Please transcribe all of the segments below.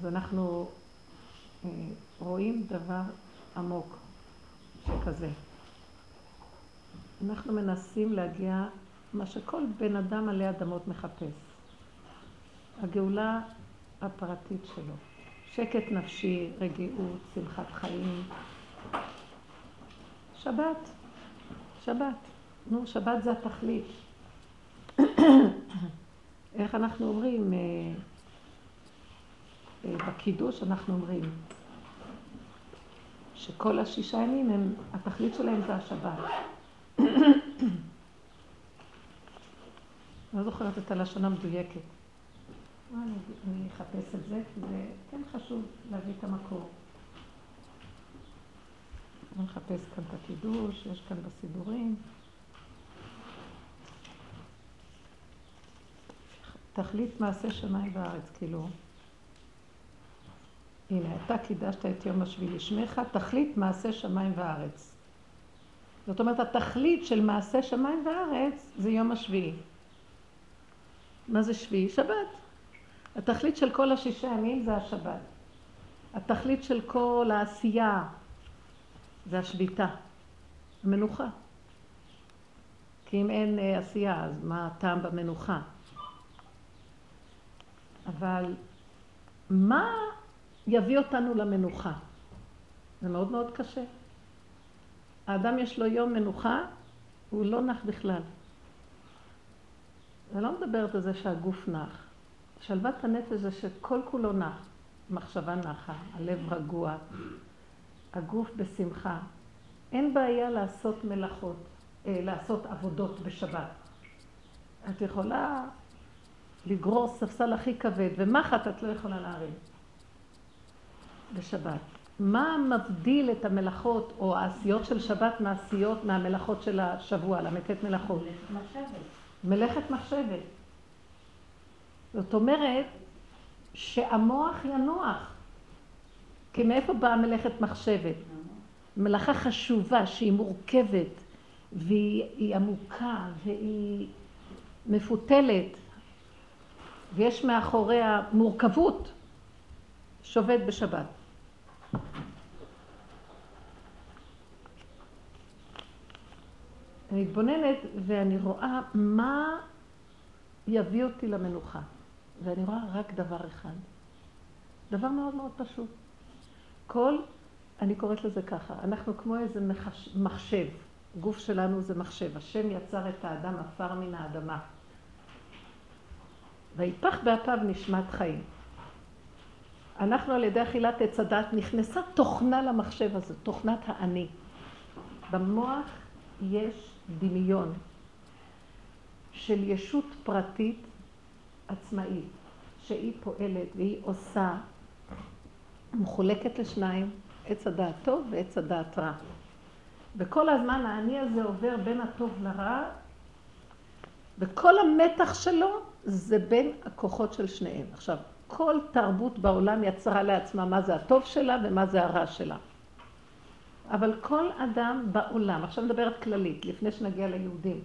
אז אנחנו אה, רואים דבר עמוק שכזה. אנחנו מנסים להגיע, מה שכל בן אדם עלי אדמות מחפש. הגאולה הפרטית שלו. שקט נפשי, רגיעות, שמחת חיים. שבת, שבת. נו, שבת זה התכלית. איך אנחנו אומרים? בקידוש אנחנו אומרים שכל השישה ימים הם, התכלית שלהם זה השבת. לא זוכרת את הלשון המדויקת. אני, אני אחפש את זה, כי זה כן חשוב להביא את המקור. אני מחפש כאן את הקידוש, יש כאן בסידורים. תכלית מעשה שמיים וארץ, כאילו. הנה, אתה קידשת את יום השביעי לשמך, תכלית מעשה שמיים וארץ. זאת אומרת, התכלית של מעשה שמיים וארץ זה יום השביעי. מה זה שביעי? שבת. התכלית של כל השישה ימים זה השבת. התכלית של כל העשייה זה השביתה, המנוחה. כי אם אין אה, עשייה, אז מה הטעם במנוחה? אבל מה יביא אותנו למנוחה? זה מאוד מאוד קשה. האדם יש לו יום מנוחה, הוא לא נח בכלל. אני לא מדברת על זה שהגוף נח. שלוות הנפש זה שכל כולו נח. מחשבה נחה, הלב רגוע, הגוף בשמחה. אין בעיה לעשות מלאכות, אה, לעשות עבודות בשבת. את יכולה לגרור ספסל הכי כבד, ומחט את לא יכולה להרים בשבת. מה מבדיל את המלאכות או העשיות של שבת מעשיות מהמלאכות של השבוע, ל"ט מלאכות? מלאכת מחשבת. זאת אומרת שהמוח ינוח. כי מאיפה באה מלאכת מחשבת? מלאכה חשובה שהיא מורכבת והיא עמוקה והיא מפותלת ויש מאחוריה מורכבות שובת בשבת. אני מתבוננת ואני רואה מה יביא אותי למנוחה. ואני רואה רק דבר אחד. דבר מאוד מאוד פשוט. כל, אני קוראת לזה ככה, אנחנו כמו איזה מחש, מחשב. גוף שלנו זה מחשב. השם יצר את האדם עפר מן האדמה. ויפח באפיו נשמת חיים. אנחנו על ידי אכילת עץ הדת נכנסה תוכנה למחשב הזה, תוכנת האני. במוח יש דמיון של ישות פרטית עצמאית, שהיא פועלת והיא עושה, מחולקת לשניים, עץ הדעת טוב ועץ הדעת רע. וכל הזמן האני הזה עובר בין הטוב לרע, וכל המתח שלו זה בין הכוחות של שניהם. עכשיו, כל תרבות בעולם יצרה לעצמה מה זה הטוב שלה ומה זה הרע שלה. אבל כל אדם בעולם, עכשיו מדברת כללית, לפני שנגיע ליהודים,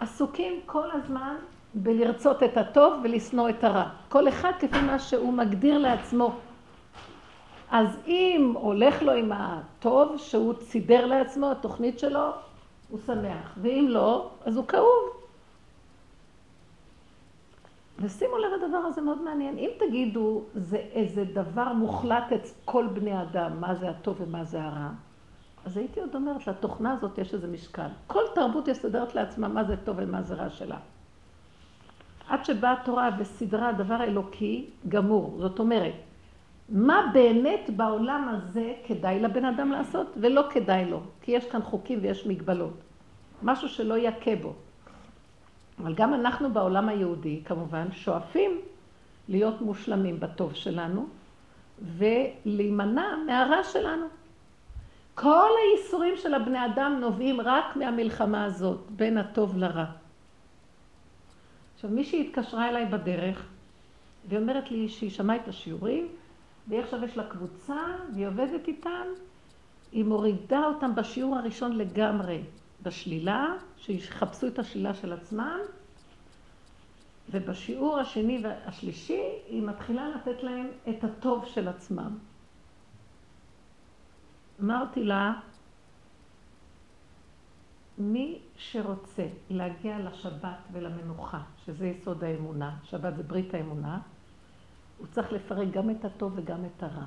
עסוקים כל הזמן בלרצות את הטוב ולשנוא את הרע. כל אחד כפי מה שהוא מגדיר לעצמו. אז אם הולך לו עם הטוב שהוא סידר לעצמו, התוכנית שלו, הוא שמח. ואם לא, אז הוא כאוב. ושימו לב, הדבר הזה מאוד מעניין. אם תגידו, זה איזה דבר מוחלט את כל בני אדם, מה זה הטוב ומה זה הרע, אז הייתי עוד אומרת, לתוכנה הזאת יש איזה משקל. כל תרבות יסדרת לעצמה מה זה טוב ומה זה רע שלה. עד שבאה התורה וסדרה דבר אלוקי גמור. זאת אומרת, מה באמת בעולם הזה כדאי לבן אדם לעשות ולא כדאי לו, כי יש כאן חוקים ויש מגבלות. משהו שלא יכה בו. אבל גם אנחנו בעולם היהודי, כמובן, שואפים להיות מושלמים בטוב שלנו ולהימנע מהרע שלנו. כל הייסורים של הבני אדם נובעים רק מהמלחמה הזאת, בין הטוב לרע. עכשיו, מישהי התקשרה אליי בדרך, והיא אומרת לי שהיא שמעה את השיעורים, והיא עכשיו יש לה קבוצה, והיא עובדת איתם, היא מורידה אותם בשיעור הראשון לגמרי בשלילה, שיחפשו את השלילה של עצמם, ובשיעור השני והשלישי היא מתחילה לתת להם את הטוב של עצמם. אמרתי לה, מי שרוצה להגיע לשבת ולמנוחה, שזה יסוד האמונה, שבת זה ברית האמונה, הוא צריך לפרק גם את הטוב וגם את הרע.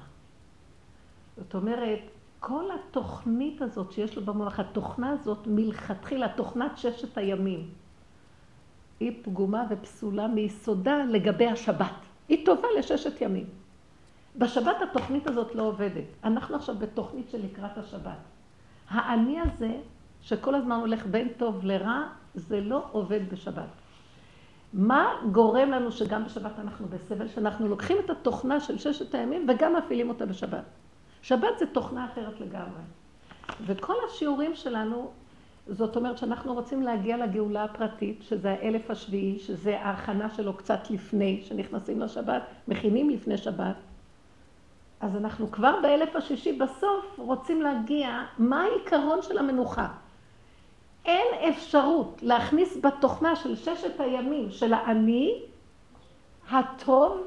זאת אומרת, כל התוכנית הזאת שיש לו במוח, התוכנה הזאת מלכתחילה, תוכנת ששת הימים, היא פגומה ופסולה מיסודה לגבי השבת. היא טובה לששת ימים. בשבת התוכנית הזאת לא עובדת. אנחנו עכשיו בתוכנית של לקראת השבת. האני הזה, שכל הזמן הולך בין טוב לרע, זה לא עובד בשבת. מה גורם לנו שגם בשבת אנחנו בסבל? שאנחנו לוקחים את התוכנה של ששת הימים וגם מפעילים אותה בשבת. שבת זה תוכנה אחרת לגמרי. וכל השיעורים שלנו, זאת אומרת שאנחנו רוצים להגיע לגאולה הפרטית, שזה האלף השביעי, שזה ההכנה שלו קצת לפני שנכנסים לשבת, מכינים לפני שבת. אז אנחנו כבר באלף השישי בסוף רוצים להגיע, מה העיקרון של המנוחה? אין אפשרות להכניס בתוכנה של ששת הימים של האני, הטוב,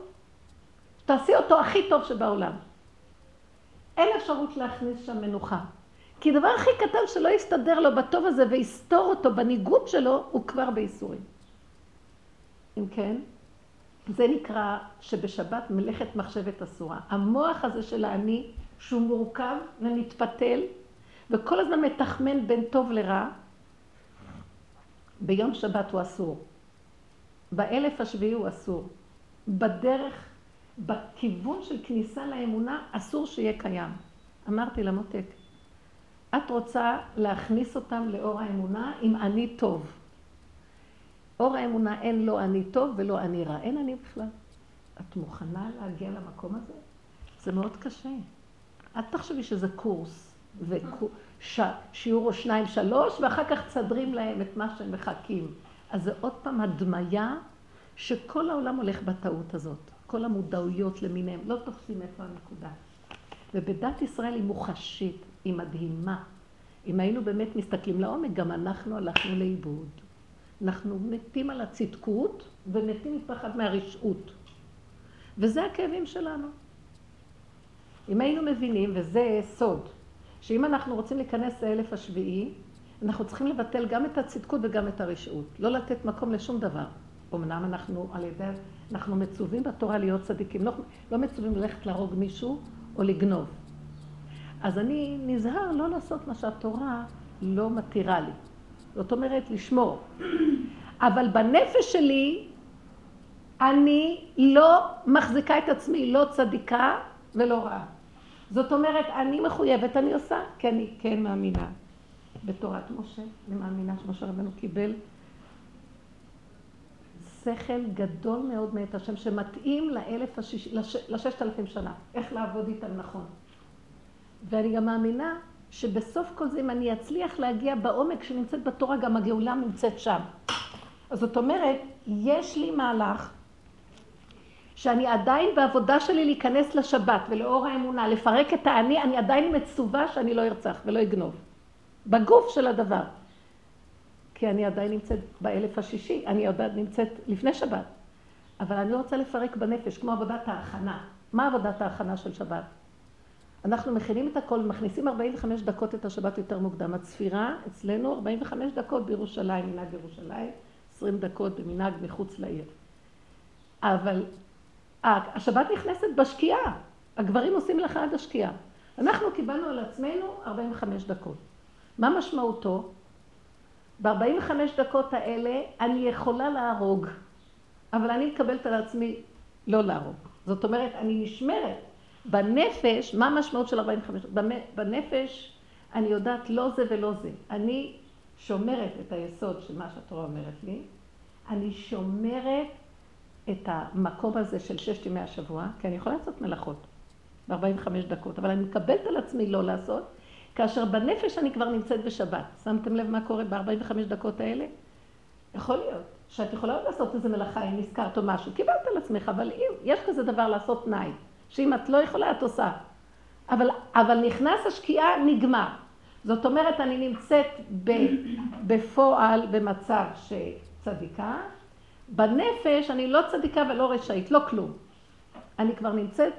תעשי אותו הכי טוב שבעולם. אין אפשרות להכניס שם מנוחה. כי דבר הכי קטן שלא יסתדר לו בטוב הזה ויסתור אותו בניגוד שלו, הוא כבר בייסורים. אם כן, זה נקרא שבשבת מלאכת מחשבת אסורה. המוח הזה של האני, שהוא מורכב ומתפתל, וכל הזמן מתחמן בין טוב לרע, ביום שבת הוא אסור. באלף השביעי הוא אסור. בדרך, בכיוון של כניסה לאמונה, אסור שיהיה קיים. אמרתי למותק, את רוצה להכניס אותם לאור האמונה עם אני טוב. אור האמונה אין לא אני טוב ולא אני רע, אין אני בכלל. את מוכנה להגיע למקום הזה? זה מאוד קשה. אל תחשבי שזה קורס, ושיעור או שניים, שלוש, ואחר כך תסדרים להם את מה שהם מחכים. אז זה עוד פעם הדמיה שכל העולם הולך בטעות הזאת. כל המודעויות למיניהם, לא תופסים איפה הנקודה. ובדת ישראל היא מוחשית, היא מדהימה. אם היינו באמת מסתכלים לעומק, גם אנחנו הלכנו לאיבוד. אנחנו מתים על הצדקות ומתים מפחד מהרשעות. וזה הכאבים שלנו. אם היינו מבינים, וזה סוד, שאם אנחנו רוצים להיכנס לאלף השביעי, אנחנו צריכים לבטל גם את הצדקות וגם את הרשעות. לא לתת מקום לשום דבר. אמנם אנחנו על ידי, אנחנו מצווים בתורה להיות צדיקים, לא, לא מצווים ללכת להרוג מישהו או לגנוב. אז אני נזהר לא לעשות מה שהתורה לא מתירה לי. זאת אומרת, לשמור. אבל בנפש שלי, אני לא מחזיקה את עצמי, לא צדיקה ולא רעה. זאת אומרת, אני מחויבת, אני עושה, כי אני כן מאמינה בתורת משה. אני מאמינה שמשה רבנו קיבל שכל גדול מאוד מאת השם, שמתאים לאלף השיש... לש... לששת אלפים שנה, איך לעבוד איתם נכון. ואני גם מאמינה שבסוף כל זה, אם אני אצליח להגיע בעומק שנמצאת בתורה, גם הגאולה נמצאת שם. אז זאת אומרת, יש לי מהלך שאני עדיין בעבודה שלי להיכנס לשבת ולאור האמונה, לפרק את האני, אני עדיין מצווה שאני לא ארצח ולא אגנוב. בגוף של הדבר. כי אני עדיין נמצאת באלף השישי, אני עדיין נמצאת לפני שבת. אבל אני רוצה לפרק בנפש, כמו עבודת ההכנה. מה עבודת ההכנה של שבת? אנחנו מכינים את הכל, מכניסים 45 דקות את השבת יותר מוקדם. הצפירה אצלנו 45 דקות בירושלים, מנהג ירושלים, 20 דקות במנהג מחוץ לעיר. אבל השבת נכנסת בשקיעה. הגברים עושים לך עד השקיעה. אנחנו קיבלנו על עצמנו 45 דקות. מה משמעותו? ב-45 דקות האלה אני יכולה להרוג, אבל אני מקבלת על עצמי לא להרוג. זאת אומרת, אני נשמרת. בנפש, מה המשמעות של 45? בנפש אני יודעת לא זה ולא זה. אני שומרת את היסוד של מה שהתורה אומרת לי, אני שומרת את המקום הזה של ששת ימי השבוע, כי אני יכולה לעשות מלאכות ב-45 דקות, אבל אני מקבלת על עצמי לא לעשות, כאשר בנפש אני כבר נמצאת בשבת. שמתם לב מה קורה ב-45 דקות האלה? יכול להיות שאת יכולה עוד לעשות איזה מלאכה אם נזכרת או משהו, קיבלת על עצמך, אבל אם יש כזה דבר לעשות תנאי, שאם את לא יכולה את עושה. אבל, אבל נכנס השקיעה, נגמר. זאת אומרת, אני נמצאת בפועל במצב שצדיקה, בנפש אני לא צדיקה ולא רשאית, לא כלום. אני כבר נמצאת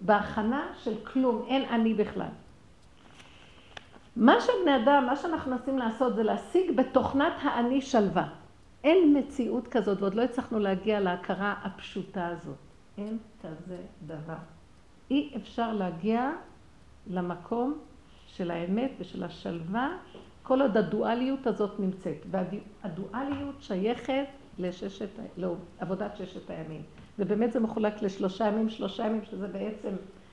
בהכנה של כלום, אין אני בכלל. מה שבני אדם, מה שאנחנו מנסים לעשות זה להשיג בתוכנת האני שלווה. אין מציאות כזאת, ועוד לא הצלחנו להגיע להכרה הפשוטה הזאת. אין כזה דבר. אי אפשר להגיע למקום של האמת ושל השלווה, כל עוד הדואליות הזאת נמצאת. והדואליות שייכת לששת, לעבודת ששת הימים. ובאמת זה מחולק לשלושה ימים, שלושה ימים, שזה בעצם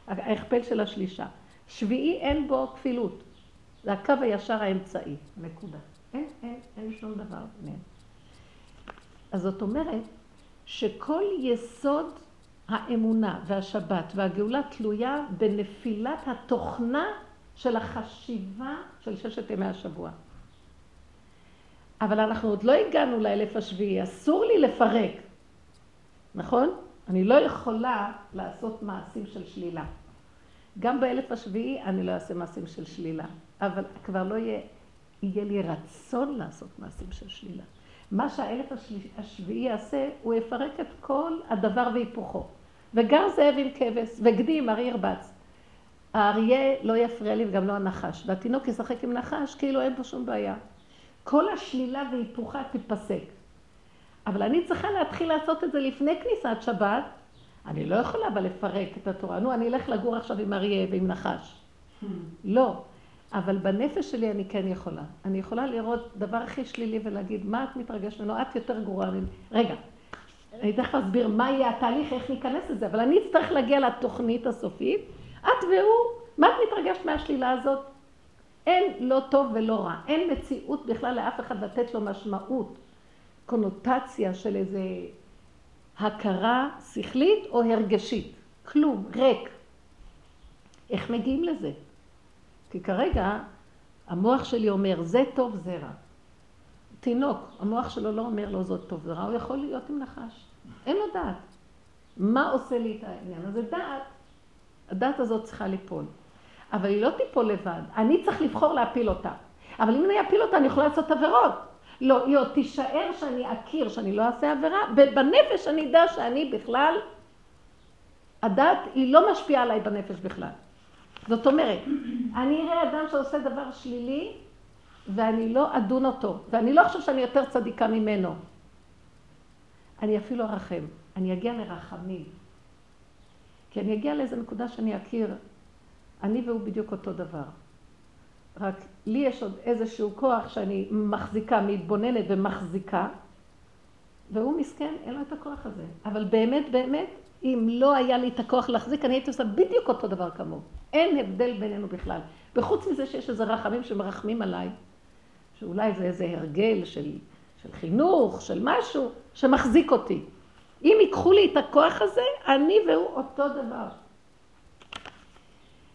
ההכפל של השלישה. שביעי אין בו כפילות. זה הקו הישר האמצעי, נקודה. אין, אין, אין שום דבר ביניהם. אז זאת אומרת שכל יסוד האמונה והשבת והגאולה תלויה בנפילת התוכנה של החשיבה של ששת ימי השבוע. אבל אנחנו עוד לא הגענו לאלף השביעי, אסור לי לפרק, נכון? אני לא יכולה לעשות מעשים של שלילה. גם באלף השביעי אני לא אעשה מעשים של שלילה, אבל כבר לא יהיה, יהיה לי רצון לעשות מעשים של שלילה. מה שהאלף השביעי יעשה, הוא יפרק את כל הדבר והיפוכו. וגר זאב עם כבש, וגדי עם ארי ירבץ. האריה לא יפריע לי וגם לא הנחש, והתינוק ישחק עם נחש כאילו אין פה שום בעיה. כל השלילה והיפוכה תיפסק. אבל אני צריכה להתחיל לעשות את זה לפני כניסת שבת. אני לא יכולה אבל לפרק את התורה. נו, אני אלך לגור עכשיו עם אריה ועם נחש. לא. אבל בנפש שלי אני כן יכולה. אני יכולה לראות דבר הכי שלילי ולהגיד, מה את מתרגשת ממנו? את יותר גרועה ממני. רגע, אני תכף אסביר מה יהיה התהליך, איך ניכנס לזה, אבל אני אצטרך להגיע לתוכנית הסופית. את והוא, מה את מתרגשת מהשלילה הזאת? אין לא טוב ולא רע. אין מציאות בכלל לאף אחד לתת לו משמעות, קונוטציה של איזה הכרה שכלית או הרגשית. כלום, ריק. איך מגיעים לזה? כי כרגע המוח שלי אומר, זה טוב, זה רע. תינוק, המוח שלו לא אומר לו זאת טוב, זה רע, הוא יכול להיות עם נחש. אין לו דעת. מה עושה לי את העניין הזה? דעת. הדעת הזאת צריכה ליפול. אבל היא לא תיפול לבד, אני צריך לבחור להפיל אותה. אבל אם אני אפיל אותה, אני יכולה לעשות עבירות. לא, היא עוד תישאר שאני אכיר, שאני לא אעשה עבירה, ובנפש אני אדע שאני בכלל, הדת היא לא משפיעה עליי בנפש בכלל. זאת אומרת, אני אראה אדם שעושה דבר שלילי, ואני לא אדון אותו, ואני לא חושב שאני יותר צדיקה ממנו. אני אפילו ארחם, אני אגיע לרחמים. כי אני אגיע לאיזו נקודה שאני אכיר, אני והוא בדיוק אותו דבר. רק לי יש עוד איזשהו כוח שאני מחזיקה, מתבוננת ומחזיקה, והוא מסכן, אין לו את הכוח הזה. אבל באמת, באמת, אם לא היה לי את הכוח להחזיק, אני הייתי עושה בדיוק אותו דבר כמוהו. אין הבדל בינינו בכלל. וחוץ מזה שיש איזה רחמים שמרחמים עליי, שאולי זה איזה הרגל של, של חינוך, של משהו, שמחזיק אותי. אם ייקחו לי את הכוח הזה, אני והוא אותו דבר.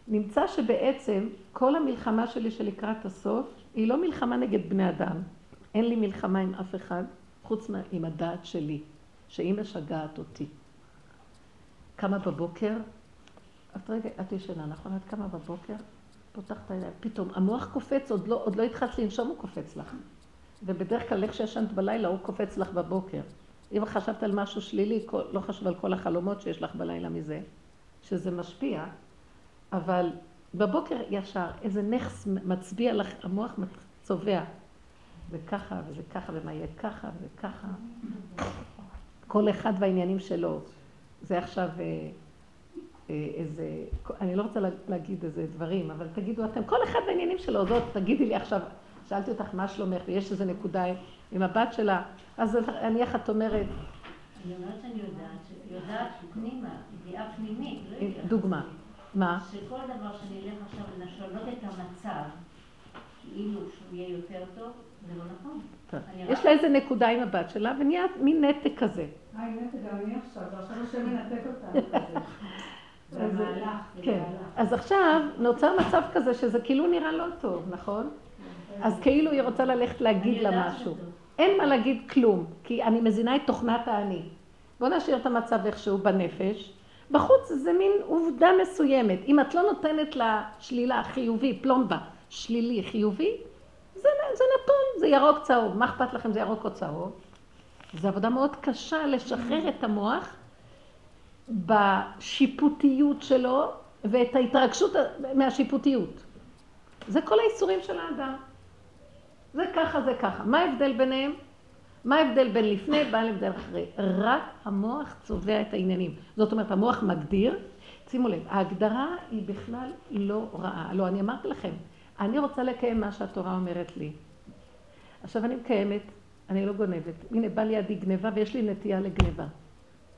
נמצא שבעצם כל המלחמה שלי שלקראת הסוף, היא לא מלחמה נגד בני אדם. אין לי מלחמה עם אף אחד, חוץ מה, עם הדעת שלי, שהיא משגעת אותי. קמה בבוקר, את רגע, את ישנה, נכון? את קמה בבוקר, פותחת את העיניים, פתאום המוח קופץ, עוד לא, עוד לא התחלת לנשום, הוא קופץ לך. ובדרך כלל איך שישנת בלילה, הוא קופץ לך בבוקר. אם חשבת על משהו שלילי, לא חשוב על כל החלומות שיש לך בלילה מזה, שזה משפיע, אבל בבוקר ישר איזה נכס מצביע לך, המוח צובע. זה ככה, וזה ככה, ומה יהיה ככה, וזה ככה. כל אחד והעניינים שלו. זה עכשיו אה, אה, איזה, אני לא רוצה להגיד איזה דברים, אבל תגידו אתם, כל אחד והעניינים שלו, זאת, תגידי לי עכשיו, שאלתי אותך מה שלומך, ויש איזה נקודה עם הבת שלה, אז אני איך את אומרת? אני אומרת שאני יודעת, יודעת פנימה, ידיעה פנימית, לא דוגמה. מה? שכל דבר שאני אלך עכשיו לשנות את המצב, כאילו שהוא יהיה יותר טוב, זה לא נכון. יש לה איזה נקודה עם הבת שלה, ונהיה מין נתק כזה. היי, נתק גם אני עכשיו, ועכשיו השם מנתק אותה. זה מהלך, כן. אז עכשיו נוצר מצב כזה שזה כאילו נראה לא טוב, נכון? אז כאילו היא רוצה ללכת להגיד לה משהו. אין מה להגיד כלום, כי אני מזינה את תוכנת האני. בואו נשאיר את המצב איכשהו בנפש. בחוץ זה מין עובדה מסוימת. אם את לא נותנת לה שלילה חיובי, פלומבה, שלילי חיובי, זה, זה נתון, זה ירוק צהוב. מה אכפת לכם זה ירוק או צהוב? זו עבודה מאוד קשה לשחרר את המוח בשיפוטיות שלו ואת ההתרגשות מהשיפוטיות. זה כל האיסורים של האדם. זה ככה, זה ככה. מה ההבדל ביניהם? מה ההבדל בין לפני, בעל הבדל אחרי? רק המוח צובע את העניינים. זאת אומרת, המוח מגדיר, שימו לב, ההגדרה היא בכלל לא רעה. לא, אני אמרתי לכם, אני רוצה לקיים מה שהתורה אומרת לי. עכשיו אני מקיימת, אני לא גונבת. הנה, בא לידי גניבה ויש לי נטייה לגניבה.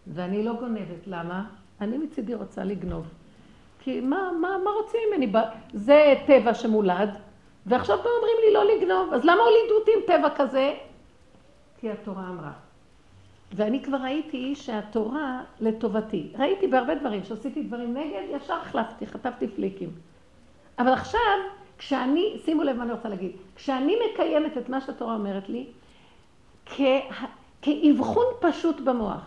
ואני לא גונבת. למה? אני מצידי רוצה לגנוב. כי מה, מה, מה רוצים ממני? זה טבע שמולד, ועכשיו פה אומרים לי לא לגנוב. אז למה הולידו אותי עם טבע כזה? כי התורה אמרה. ואני כבר ראיתי שהתורה לטובתי. ראיתי בהרבה דברים, שעשיתי דברים נגד, ישר החלפתי, חטפתי פליקים. אבל עכשיו, כשאני, שימו לב מה אני רוצה להגיד, כשאני מקיימת את מה שהתורה אומרת לי, כאבחון פשוט במוח,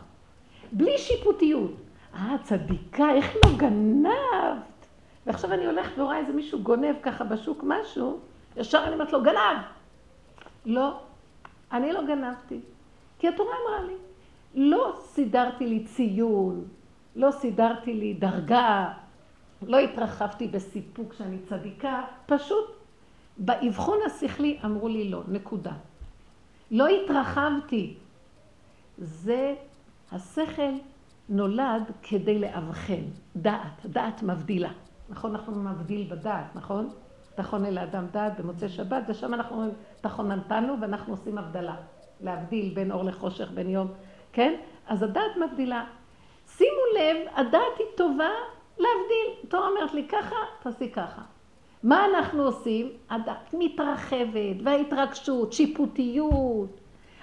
בלי שיפוטיות. אה, צדיקה, איך לא גנבת? ועכשיו אני הולכת ורואה איזה מישהו גונב ככה בשוק משהו, ישר אני אומרת לו, גנב! לא, אני לא גנבתי, כי התורה אמרה לי. לא סידרתי לי ציון, לא סידרתי לי דרגה, לא התרחבתי בסיפוק שאני צדיקה, פשוט באבחון השכלי אמרו לי לא, נקודה. לא התרחבתי. זה השכל נולד כדי לאבחן, דעת, דעת מבדילה. נכון, אנחנו מבדיל בדעת, נכון? תכון אל האדם דעת במוצאי שבת, ושם אנחנו אומרים, תכוננתנו, ואנחנו עושים הבדלה. להבדיל בין אור לחושך, בין יום, כן? אז הדעת מבדילה. שימו לב, הדעת היא טובה להבדיל. תורה אומרת לי ככה, תעשי ככה. מה אנחנו עושים? הדעת מתרחבת, וההתרגשות, שיפוטיות.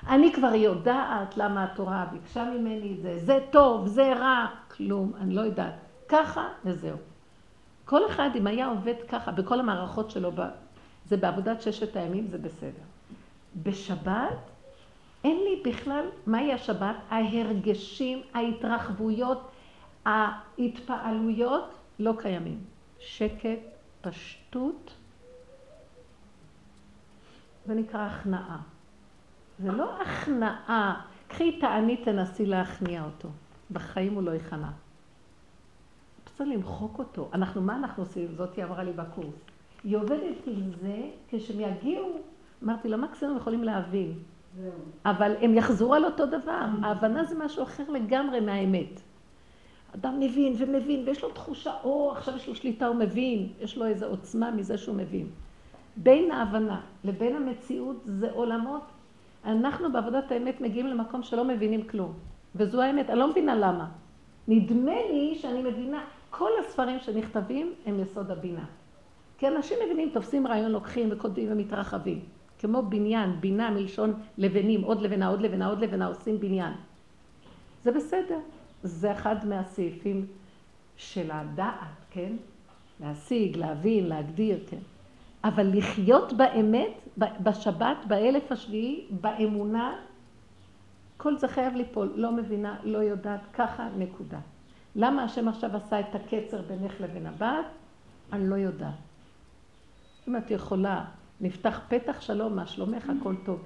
אני כבר יודעת למה התורה ביקשה ממני את זה, זה טוב, זה רע, כלום, אני לא יודעת. ככה וזהו. כל אחד, אם היה עובד ככה, בכל המערכות שלו, זה בעבודת ששת הימים, זה בסדר. בשבת, אין לי בכלל, מהי השבת? ההרגשים, ההתרחבויות, ההתפעלויות לא קיימים. שקט, פשטות, זה נקרא הכנעה. זה לא הכנעה, קחי תענית, תנסי להכניע אותו. בחיים הוא לא יכנע. צריך למחוק אותו. אנחנו, מה אנחנו עושים? זאתי אמרה לי בקורס. היא עובדת עם זה, כשהם יגיעו, אמרתי לו, מקסימום יכולים להבין. אבל הם יחזרו על אותו דבר. ההבנה זה משהו אחר לגמרי מהאמת. אדם מבין ומבין, ויש לו תחושה, או, עכשיו יש לו שליטה, הוא מבין, יש לו איזו עוצמה מזה שהוא מבין. בין ההבנה לבין המציאות זה עולמות. אנחנו בעבודת האמת מגיעים למקום שלא מבינים כלום. וזו האמת, אני לא מבינה למה. נדמה לי שאני מבינה, כל הספרים שנכתבים הם יסוד הבינה. כי אנשים מבינים, תופסים רעיון, לוקחים וכותבים ומתרחבים. כמו בניין, בינה מלשון לבנים, עוד לבנה, עוד לבנה, עוד לבנה, עושים בניין. זה בסדר. זה אחד מהסעיפים של הדעת, כן? להשיג, להבין, להגדיר, כן? אבל לחיות באמת, בשבת, באלף השביעי, באמונה, כל זה חייב ליפול. לא מבינה, לא יודעת, ככה, נקודה. למה השם עכשיו עשה את הקצר בינך לבין הבת? אני לא יודעת. אם את יכולה, נפתח פתח שלום, מה שלומך, הכל טוב.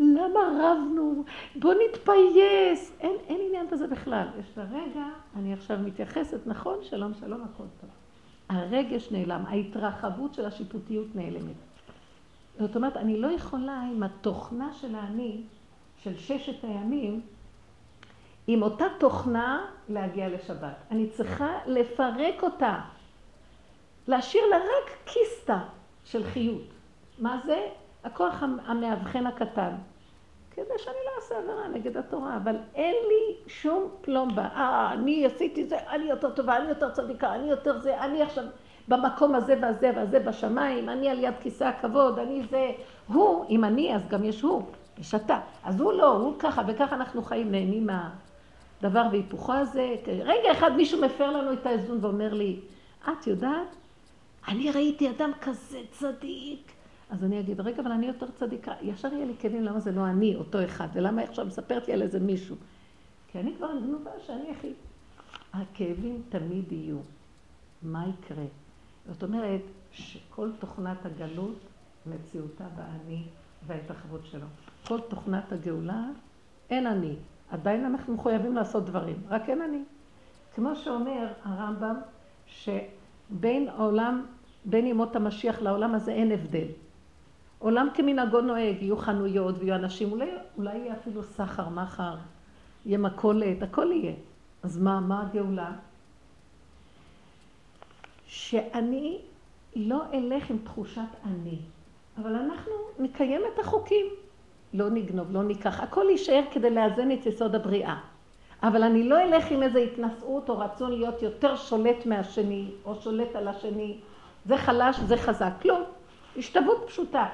למה רבנו? בוא נתפייס. אין, אין עניין בזה בכלל. יש לה רגע, אני עכשיו מתייחסת, נכון, שלום, שלום, הכל טוב. הרגש נעלם, ההתרחבות של השיפוטיות נעלמת. זאת אומרת, אני לא יכולה עם התוכנה של האני, של ששת הימים, עם אותה תוכנה להגיע לשבת. אני צריכה לפרק אותה, להשאיר לה רק קיסטה של חיות. מה זה? הכוח המאבחן הקטן. כדי שאני לא אעשה עבירה נגד התורה, אבל אין לי שום פלומבה. אה, אני עשיתי זה, אני יותר טובה, אני יותר צדיקה, אני יותר זה, אני עכשיו במקום הזה והזה והזה בשמיים, אני על יד כיסא הכבוד, אני זה, הוא, אם אני, אז גם יש הוא, יש אתה. אז הוא לא, הוא ככה, וככה אנחנו חיים, נהנים מהדבר והיפוכו הזה. רגע אחד מישהו מפר לנו את האיזון ואומר לי, את יודעת, אני ראיתי אדם כזה צדיק. אז אני אגיד, רגע, אבל אני יותר צדיקה. ישר יהיה לי כלים למה זה לא אני, אותו אחד, ולמה היא עכשיו מספרת לי על איזה מישהו. כי אני כבר גנובה שאני הכי... הכאבים תמיד יהיו. מה יקרה? זאת אומרת שכל תוכנת הגלות, מציאותה באני וההתרחבות שלו. כל תוכנת הגאולה אין אני. עדיין אנחנו מחויבים לעשות דברים, רק אין אני. כמו שאומר הרמב"ם, שבין העולם, בין ימות המשיח לעולם הזה אין הבדל. עולם כמנהגו נוהג, יהיו חנויות ויהיו אנשים, אולי, אולי יהיה אפילו סחר, מחר, יהיה מכולת, הכל יהיה. אז מה, מה הגאולה? שאני לא אלך עם תחושת אני, אבל אנחנו נקיים את החוקים. לא נגנוב, לא ניקח, הכל יישאר כדי לאזן את יסוד הבריאה. אבל אני לא אלך עם איזו התנשאות או רצון להיות יותר שולט מהשני, או שולט על השני. זה חלש, זה חזק. לא, השתוות פשוטה.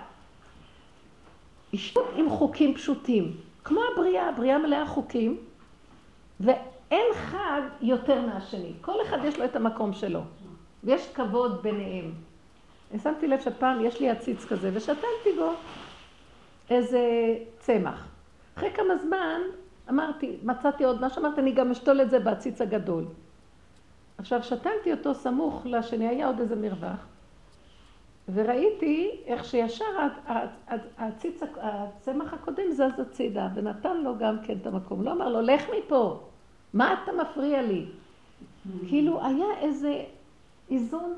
השתות עם חוקים פשוטים. כמו הבריאה, הבריאה מלאה חוקים, ואין חג יותר מהשני. כל אחד יש לו את המקום שלו, ויש כבוד ביניהם. אני שמתי לב שפעם יש לי עציץ כזה, ושתלתי בו איזה צמח. אחרי כמה זמן אמרתי, מצאתי עוד משהו, אמרתי, אני גם אשתול את זה בעציץ הגדול. עכשיו, שתלתי אותו סמוך לשני, היה עוד איזה מרווח, וראיתי איך שישר הציץ, הצמח הקודם זז הצידה, ונתן לו גם כן את המקום. לא אמר לו, לך מפה, מה אתה מפריע לי? כאילו, היה איזה איזון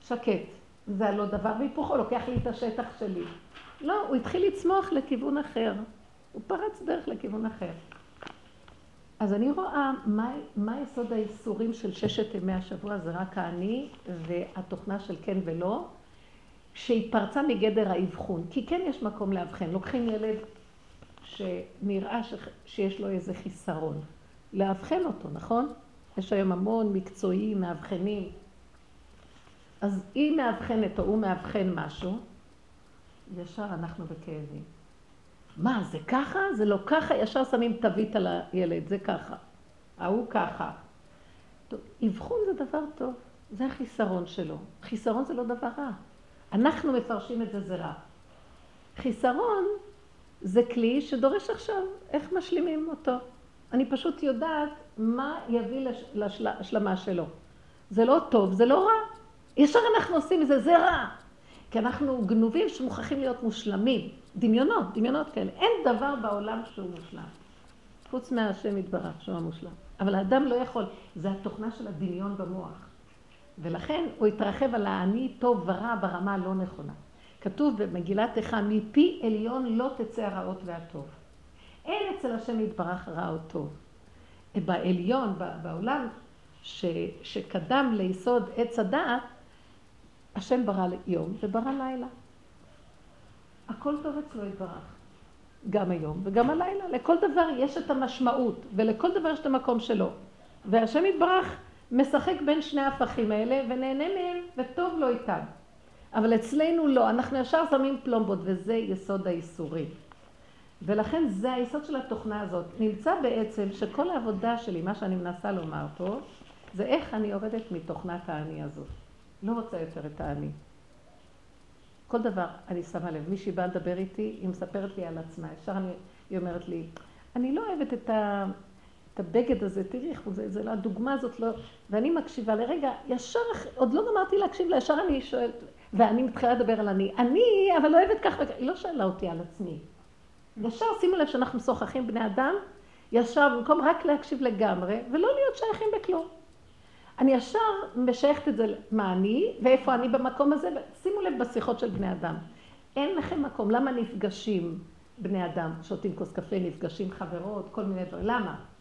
שקט. זה הלא דבר והיפוכו, לוקח לי את השטח שלי. לא, הוא התחיל לצמוח לכיוון אחר. הוא פרץ דרך לכיוון אחר. אז אני רואה מה, מה יסוד האיסורים של ששת ימי השבוע, זה רק האני והתוכנה של כן ולא, שהיא פרצה מגדר האבחון. כי כן יש מקום לאבחן. לוקחים ילד שנראה ש, שיש לו איזה חיסרון. לאבחן אותו, נכון? יש היום המון מקצועיים, מאבחנים. אז היא מאבחנת או הוא מאבחן משהו, ישר אנחנו בכאבים. מה, זה ככה? זה לא ככה? ישר שמים תווית על הילד, זה ככה. ההוא ככה. טוב, אבחון זה דבר טוב, זה החיסרון שלו. חיסרון זה לא דבר רע. אנחנו מפרשים את זה, זה רע. חיסרון זה כלי שדורש עכשיו איך משלימים אותו. אני פשוט יודעת מה יביא להשלמה שלו. זה לא טוב, זה לא רע. ישר אנחנו עושים מזה, זה רע. כי אנחנו גנובים שמוכרחים להיות מושלמים. דמיונות, דמיונות כאלה. אין דבר בעולם שהוא מושלם. חוץ מהשם יתברך, שהוא המושלם. אבל האדם לא יכול, זה התוכנה של הדמיון במוח. ולכן הוא התרחב על האני טוב ורע ברמה הלא נכונה. כתוב במגילת איכה, מפי עליון לא תצא הרעות והטוב. אין אצל השם יתברך רע או טוב. בעליון, בעולם ש, שקדם ליסוד עץ הדעת, השם ברא יום וברא לילה. הכל טוב אצלו יתברך. גם היום וגם הלילה. לכל דבר יש את המשמעות, ולכל דבר יש את המקום שלו. והשם יתברך משחק בין שני ההפכים האלה, ונהנה מהם, וטוב לו איתם. אבל אצלנו לא, אנחנו ישר שמים פלומבות, וזה יסוד האיסורים. ולכן זה היסוד של התוכנה הזאת. נמצא בעצם שכל העבודה שלי, מה שאני מנסה לומר פה, זה איך אני עובדת מתוכנת האני הזאת. לא רוצה יותר את האני. כל דבר אני שמה לב, מישהי באה לדבר איתי, היא מספרת לי על עצמה, ישר אני, היא אומרת לי, אני לא אוהבת את, ה, את הבגד הזה, תראי איך הוא זה, זה לא, הדוגמה הזאת לא, ואני מקשיבה לרגע, ישר, עוד לא גמרתי להקשיב לה, ישר אני שואלת, ואני מתחילה לדבר על אני, אני, אבל לא אוהבת כך וכך, היא לא שאלה אותי על עצמי. ישר שימו לב שאנחנו משוחחים בני אדם, ישר במקום רק להקשיב לגמרי, ולא להיות שייכים בכלום. אני ישר משייכת את זה מה אני, ואיפה אני במקום הזה, שימו לב בשיחות של בני אדם. אין לכם מקום, למה נפגשים בני אדם, שותים כוס קפה, נפגשים חברות, כל מיני דברים, למה?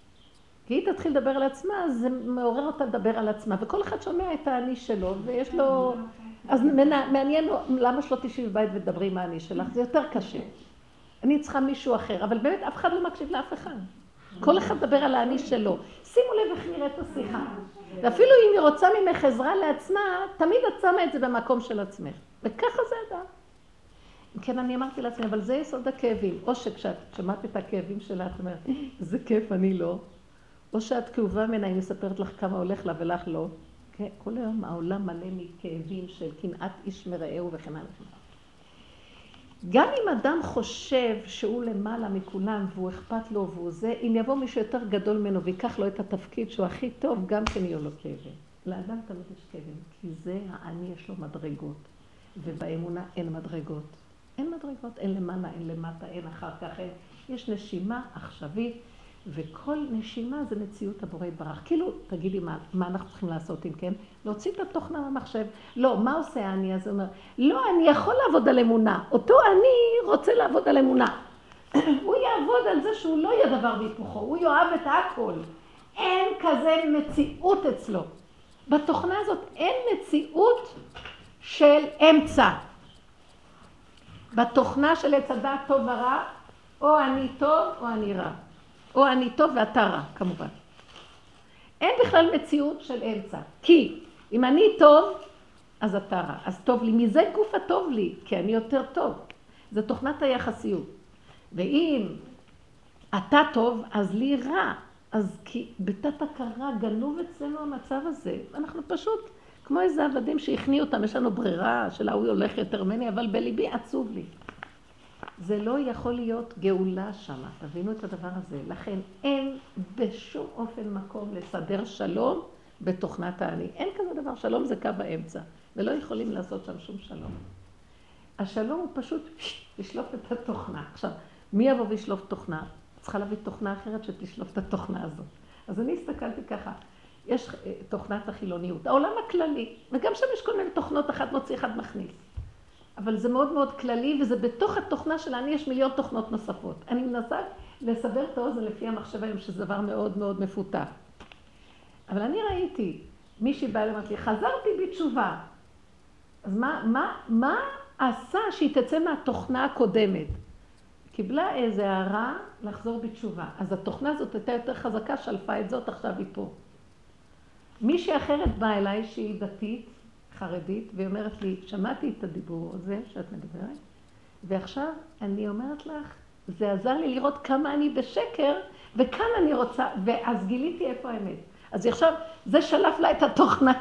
כי היא תתחיל לדבר על עצמה, אז זה מעורר אותה לדבר על עצמה, וכל אחד שומע את האני שלו, ויש לו... אז מעניין למה שלא תשבי בבית ותדברי עם האני שלך, זה יותר קשה. אני צריכה מישהו אחר, אבל באמת אף אחד לא מקשיב לאף אחד. כל אחד מדבר על האני שלו. שימו לב איך נראית השיחה. ואפילו אם היא רוצה ממך עזרה לעצמה, תמיד את שמה את זה במקום של עצמך. וככה זה אדם. כן, אני אמרתי לעצמי, אבל זה יסוד הכאבים. או שכשאת שמעת את הכאבים שלה, את אומרת, זה כיף, אני לא. או שאת כאובה ממנה, היא מספרת לך כמה הולך לה ולך לא. כן, כל היום העולם מלא מכאבים של קנאת איש מרעהו וכן הלאה. גם אם אדם חושב שהוא למעלה מכולם והוא אכפת לו והוא זה, אם יבוא מישהו יותר גדול ממנו ויקח לו את התפקיד שהוא הכי טוב, גם כן יהיו לו כאבים. לאדם תמיד יש כאבים, כי זה האני יש לו מדרגות, ובאמונה אין מדרגות. אין מדרגות, אין למעלה, אין למטה, אין אחר כך, אין, יש נשימה עכשווית, וכל נשימה זה מציאות הבורא יתברך. כאילו, תגידי מה, מה אנחנו צריכים לעשות אם כן? להוציא את התוכנה מהמחשב. לא, מה עושה אני? אז הוא אומר, לא, אני יכול לעבוד על אמונה. אותו אני רוצה לעבוד על אמונה. הוא יעבוד על זה שהוא לא יהיה דבר והיפוכו, הוא יאהב את הכל. אין כזה מציאות אצלו. בתוכנה הזאת אין מציאות של אמצע. בתוכנה של עץ הדעת טוב ורע, או אני טוב או אני רע. או אני טוב ואתה רע, כמובן. אין בכלל מציאות של אמצע. כי אם אני טוב, אז אתה רע. אז טוב לי. מזה גוף הטוב לי, כי אני יותר טוב. זו תוכנת היחסיות. ואם אתה טוב, אז לי רע. אז כי בתת הכרה גנוב אצלנו המצב הזה. אנחנו פשוט כמו איזה עבדים שהכניעו אותם, יש לנו ברירה של ההוא הולך יותר ממני, אבל בליבי עצוב לי. זה לא יכול להיות גאולה שם, תבינו את הדבר הזה. לכן אין בשום אופן מקום לסדר שלום בתוכנת האני. אין כזה דבר, שלום זה קו האמצע, ולא יכולים לעשות שם שום שלום. השלום הוא פשוט לשלוף את התוכנה. עכשיו, מי יבוא וישלוף תוכנה? צריכה להביא תוכנה אחרת שתשלוף את התוכנה הזאת. אז אני הסתכלתי ככה, יש אה, תוכנת החילוניות, העולם הכללי, וגם שם יש כל מיני תוכנות, אחת מוציא, אחד מכניס. אבל זה מאוד מאוד כללי, וזה בתוך התוכנה של אני יש מיליון תוכנות נוספות. אני מנסה לסבר את האוזן לפי המחשב היום, שזה דבר מאוד מאוד מפותח. אבל אני ראיתי, מישהי באה ואומרת לי, חזרתי בתשובה. אז מה, מה, מה עשה שהיא תצא מהתוכנה הקודמת? קיבלה איזה הערה לחזור בתשובה. אז התוכנה הזאת הייתה יותר חזקה, שלפה את זאת, עכשיו היא פה. מישהי אחרת באה אליי שהיא דתית, חרדית, והיא אומרת לי, שמעתי את הדיבור הזה שאת מדברת, ועכשיו אני אומרת לך, זה עזר לי לראות כמה אני בשקר, וכאן אני רוצה, ואז גיליתי איפה האמת. אז עכשיו, זה שלף לה את התוכנה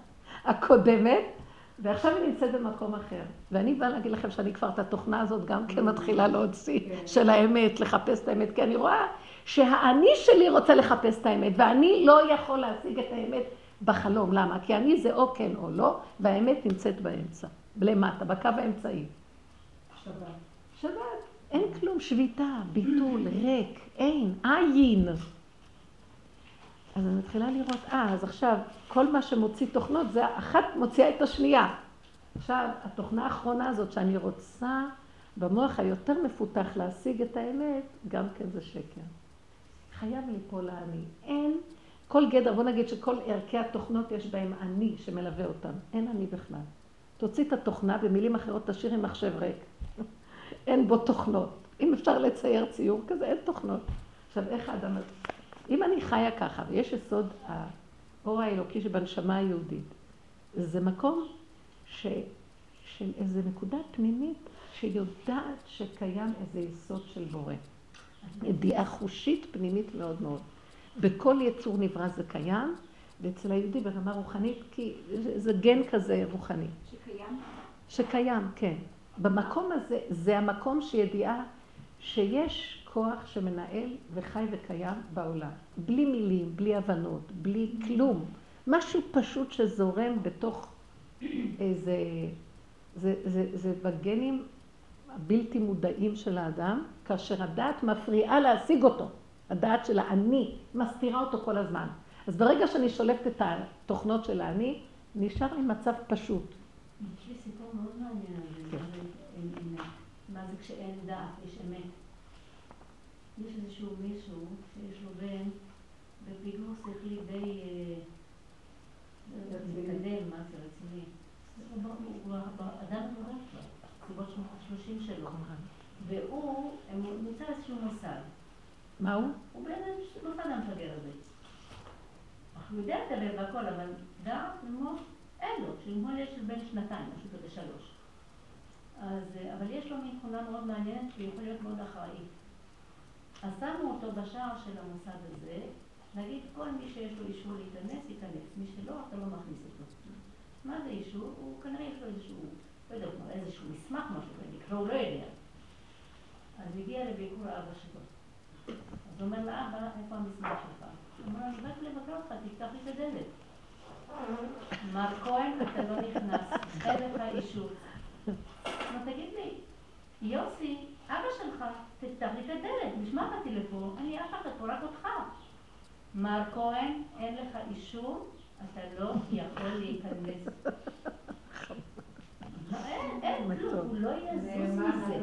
הקודמת, ועכשיו היא נמצאת במקום אחר. ואני באה להגיד לכם שאני כבר את התוכנה הזאת גם כן מתחילה להוציא, של האמת, לחפש את האמת, כי אני רואה שהאני שלי רוצה לחפש את האמת, ואני לא יכול להשיג את האמת בחלום. למה? כי אני זה או כן או לא, והאמת נמצאת באמצע, למטה, בקו האמצעי. שבת. שבת. אין כלום, שביתה, ביטול, ריק, אין, עין. אז אני מתחילה לראות, אה, אז עכשיו, כל מה שמוציא תוכנות, זה אחת מוציאה את השנייה. עכשיו, התוכנה האחרונה הזאת שאני רוצה במוח היותר מפותח להשיג את האמת, גם כן זה שקר. חייב ליפול האני. אין, כל גדר, בוא נגיד שכל ערכי התוכנות יש בהם אני שמלווה אותם. אין אני בכלל. תוציא את התוכנה, במילים אחרות תשאיר עם מחשב ריק. אין בו תוכנות. אם אפשר לצייר ציור כזה, אין תוכנות. עכשיו, איך האדם... אם אני חיה ככה, ויש יסוד האור האלוקי שבנשמה היהודית, זה מקום ש... של איזו נקודה פנימית שיודעת שקיים איזה יסוד של בורא. ידיעה חושית פנימית מאוד מאוד. בכל יצור נברא זה קיים, ואצל היהודי ברמה רוחנית, כי זה גן כזה רוחני. שקיים? שקיים, כן. במקום הזה, זה המקום שידיעה שיש כוח שמנהל וחי וקיים בעולם. בלי מילים, בלי הבנות, בלי כלום. משהו פשוט שזורם בתוך איזה... זה, זה, זה בגנים הבלתי מודעים של האדם, כאשר הדעת מפריעה להשיג אותו. הדעת של האני מסתירה אותו כל הזמן. אז ברגע שאני שולפת את התוכנות של האני, נשאר לי מצב פשוט. יש לי סיפור מאוד מעניין על זה, כן. מה זה כשאין דעת, יש אמת. יש איזשהו מישהו שיש לו בן בפיגור שכלי די אה, מתקדם, מה זה רציני. הוא אדם מברך כבר, בסביבות שלושים שלו. והוא נמצא איזשהו מוסד. מה הוא? הוא באיזה מוסד המפגר הזה. הוא יודע לדבר והכל, אבל דעת ללמוד אין לו, שללמוד יש של בן שנתיים, משהו כזה שלוש. אז, אבל יש לו מין תכונה מאוד מעניינת, שהוא יכול להיות מאוד אחראי. אז שמו אותו בשער של המוסד הזה, נגיד כל מי שיש לו אישור להיכנס, ייכנס. מי שלא, אתה לא מכניס אותו. מה זה אישור? הוא כנראה יש לו איזשהו, לא יודע, איזשהו מסמך, משהו כזה, הוא לא יודע. אז הגיע לביקור אבא שלו. אז הוא אומר לאבא, איפה המסמך שלך? הוא אומר, אני באתי לבקר אותך, תפתח לי את הדלת. מר כהן, אתה לא נכנס, אין לך אישור. נו, תגיד לי, יוסי, אבא שלך, תפתח לי את הדלת, מה באתי לפה? אני אף אחד פה, רק אותך. מר כהן, אין לך אישור, אתה לא יכול להיכנס. אין, אין כלום, הוא לא יזוז מזה.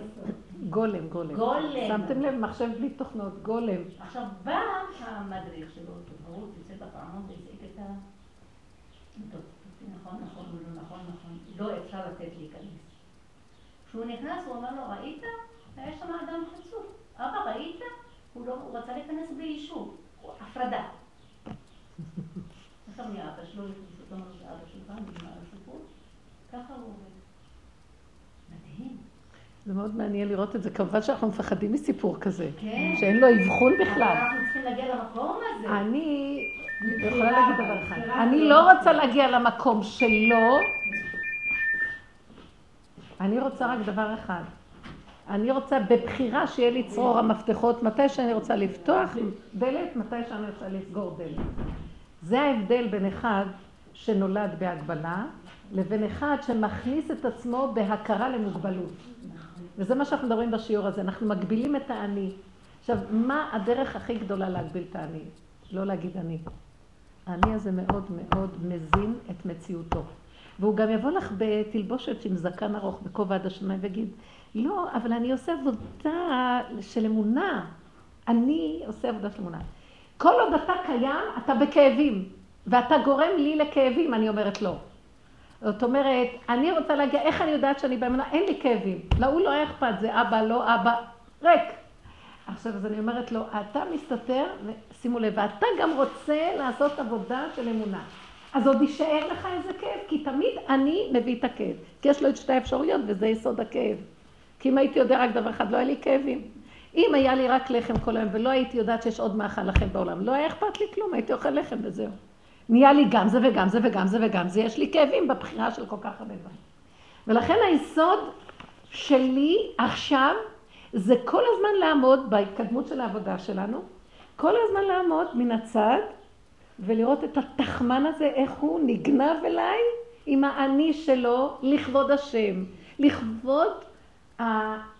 גולם, גולם. גולם. שמתם לב, מחשב בלי תוכנות, גולם. עכשיו בא המדריך שלו, הוא יוצא בפעמון והזעיק את ה... טוב, נכון, נכון, לא נכון, נכון, לא אפשר לתת להיכנס. כשהוא נכנס, הוא אומר לו, ראית? היה שם אדם חצוף. אבא, ראית? הוא, לא, הוא רצה להיכנס בלי אישור. הפרדה. עכשיו נהיה אבא שלו, הכניס אותו, אבא שלך, נגמר הסיפור. ככה הוא עובד. זה מאוד מעניין לראות את זה. כמובן שאנחנו מפחדים מסיפור כזה. כן. שאין לו אבחון בכלל. אנחנו צריכים להגיע למקום הזה. אני יכולה להגיד דבר אחד. אני לא רוצה להגיע למקום שלו. אני רוצה רק דבר אחד. אני רוצה בבחירה שיהיה לי צרור המפתחות מתי שאני רוצה לפתוח דלת, מתי שאני רוצה לסגור דלת. זה ההבדל בין אחד שנולד בהגבלה לבין אחד שמכניס את עצמו בהכרה למוגבלות. וזה מה שאנחנו מדברים בשיעור הזה, אנחנו מגבילים את האני. עכשיו, מה הדרך הכי גדולה להגביל את האני? לא להגיד אני. האני הזה מאוד מאוד מזין את מציאותו. והוא גם יבוא לך בתלבושת עם זקן ארוך בכובע עד השמיים ויגיד, לא, אבל אני עושה עבודה של אמונה. אני עושה עבודה של אמונה. כל עוד אתה קיים, אתה בכאבים, ואתה גורם לי לכאבים, אני אומרת לא. זאת אומרת, אני רוצה להגיע, איך אני יודעת שאני באמונה? אין לי כאבים. להוא לא אכפת, זה אבא, לא אבא, ריק. עכשיו, אז אני אומרת לו, אתה מסתתר, שימו לב, ואתה גם רוצה לעשות עבודה של אמונה. אז עוד יישאר לך איזה כאב, כי תמיד אני מביא את הכאב. כי יש לו את שתי האפשרויות, וזה יסוד הכאב. כי אם הייתי יודע רק דבר אחד, לא היה לי כאבים. אם היה לי רק לחם כל היום, ולא הייתי יודעת שיש עוד מאכל לחם בעולם, לא היה אכפת לי כלום, הייתי אוכל לחם וזהו. נהיה לי גם זה וגם זה וגם זה וגם זה, יש לי כאבים בבחירה של כל כך הרבה דברים. ולכן היסוד שלי עכשיו, זה כל הזמן לעמוד בהתקדמות של העבודה שלנו, כל הזמן לעמוד מן הצד ולראות את התחמן הזה, איך הוא נגנב אליי עם האני שלו לכבוד השם, לכבוד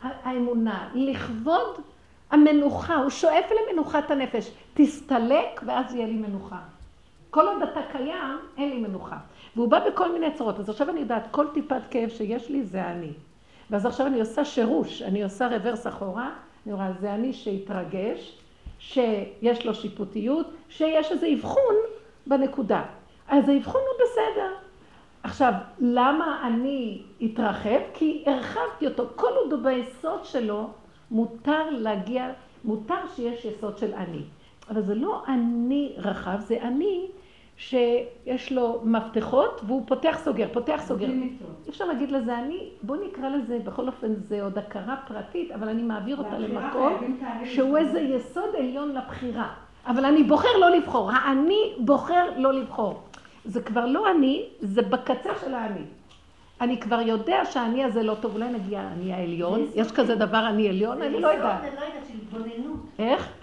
האמונה, לכבוד המנוחה, הוא שואף למנוחת הנפש. תסתלק ואז יהיה לי מנוחה. כל עוד אתה קיים, אין לי מנוחה. והוא בא בכל מיני צורות. אז עכשיו אני יודעת, כל טיפת כאב שיש לי זה אני. ואז עכשיו אני עושה שירוש, אני עושה רוורס אחורה, אני רואה, זה אני שהתרגש, שיש לו שיפוטיות, שיש איזה אבחון בנקודה. אז האבחון הוא בסדר. עכשיו, למה אני אתרחב? כי הרחבתי אותו. כל עוד הוא ביסוד שלו, מותר להגיע, מותר שיש יסוד של אני. אבל זה לא אני רחב, זה אני שיש לו מפתחות והוא פותח סוגר, פותח סוגר. אי אפשר להגיד לזה אני, בוא נקרא לזה, בכל אופן זה עוד הכרה פרטית, אבל אני מעביר אותה למקום שהוא איזה יסוד עליון לבחירה. אבל אני בוחר לא לבחור, האני בוחר לא לבחור. זה כבר לא אני, זה בקצה של האני. אני כבר יודע שהאני הזה לא טוב, אולי נגיע האני העליון, יש כזה דבר אני עליון, אני לא יודעת. זה לא יודעת של התבוננות. איך?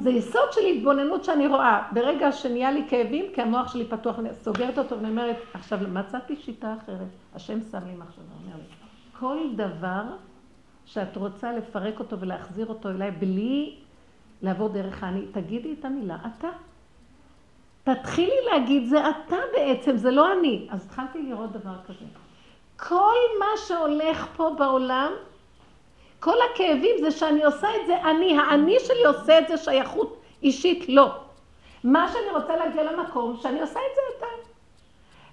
זה יסוד של התבוננות שאני רואה. ברגע שנהיה לי כאבים, כי המוח שלי פתוח, אני סוגרת אותו ואני אומרת, עכשיו מצאתי שיטה אחרת. השם שם לי מחשבה, אומר לי, כל דבר שאת רוצה לפרק אותו ולהחזיר אותו אליי בלי לעבור דרך האני, תגידי את המילה אתה. תתחילי להגיד, זה אתה בעצם, זה לא אני. אז התחלתי לראות דבר כזה. כל מה שהולך פה בעולם, כל הכאבים זה שאני עושה את זה אני, האני שלי עושה את זה שייכות אישית, לא. מה שאני רוצה להגיע למקום, שאני עושה את זה אתה.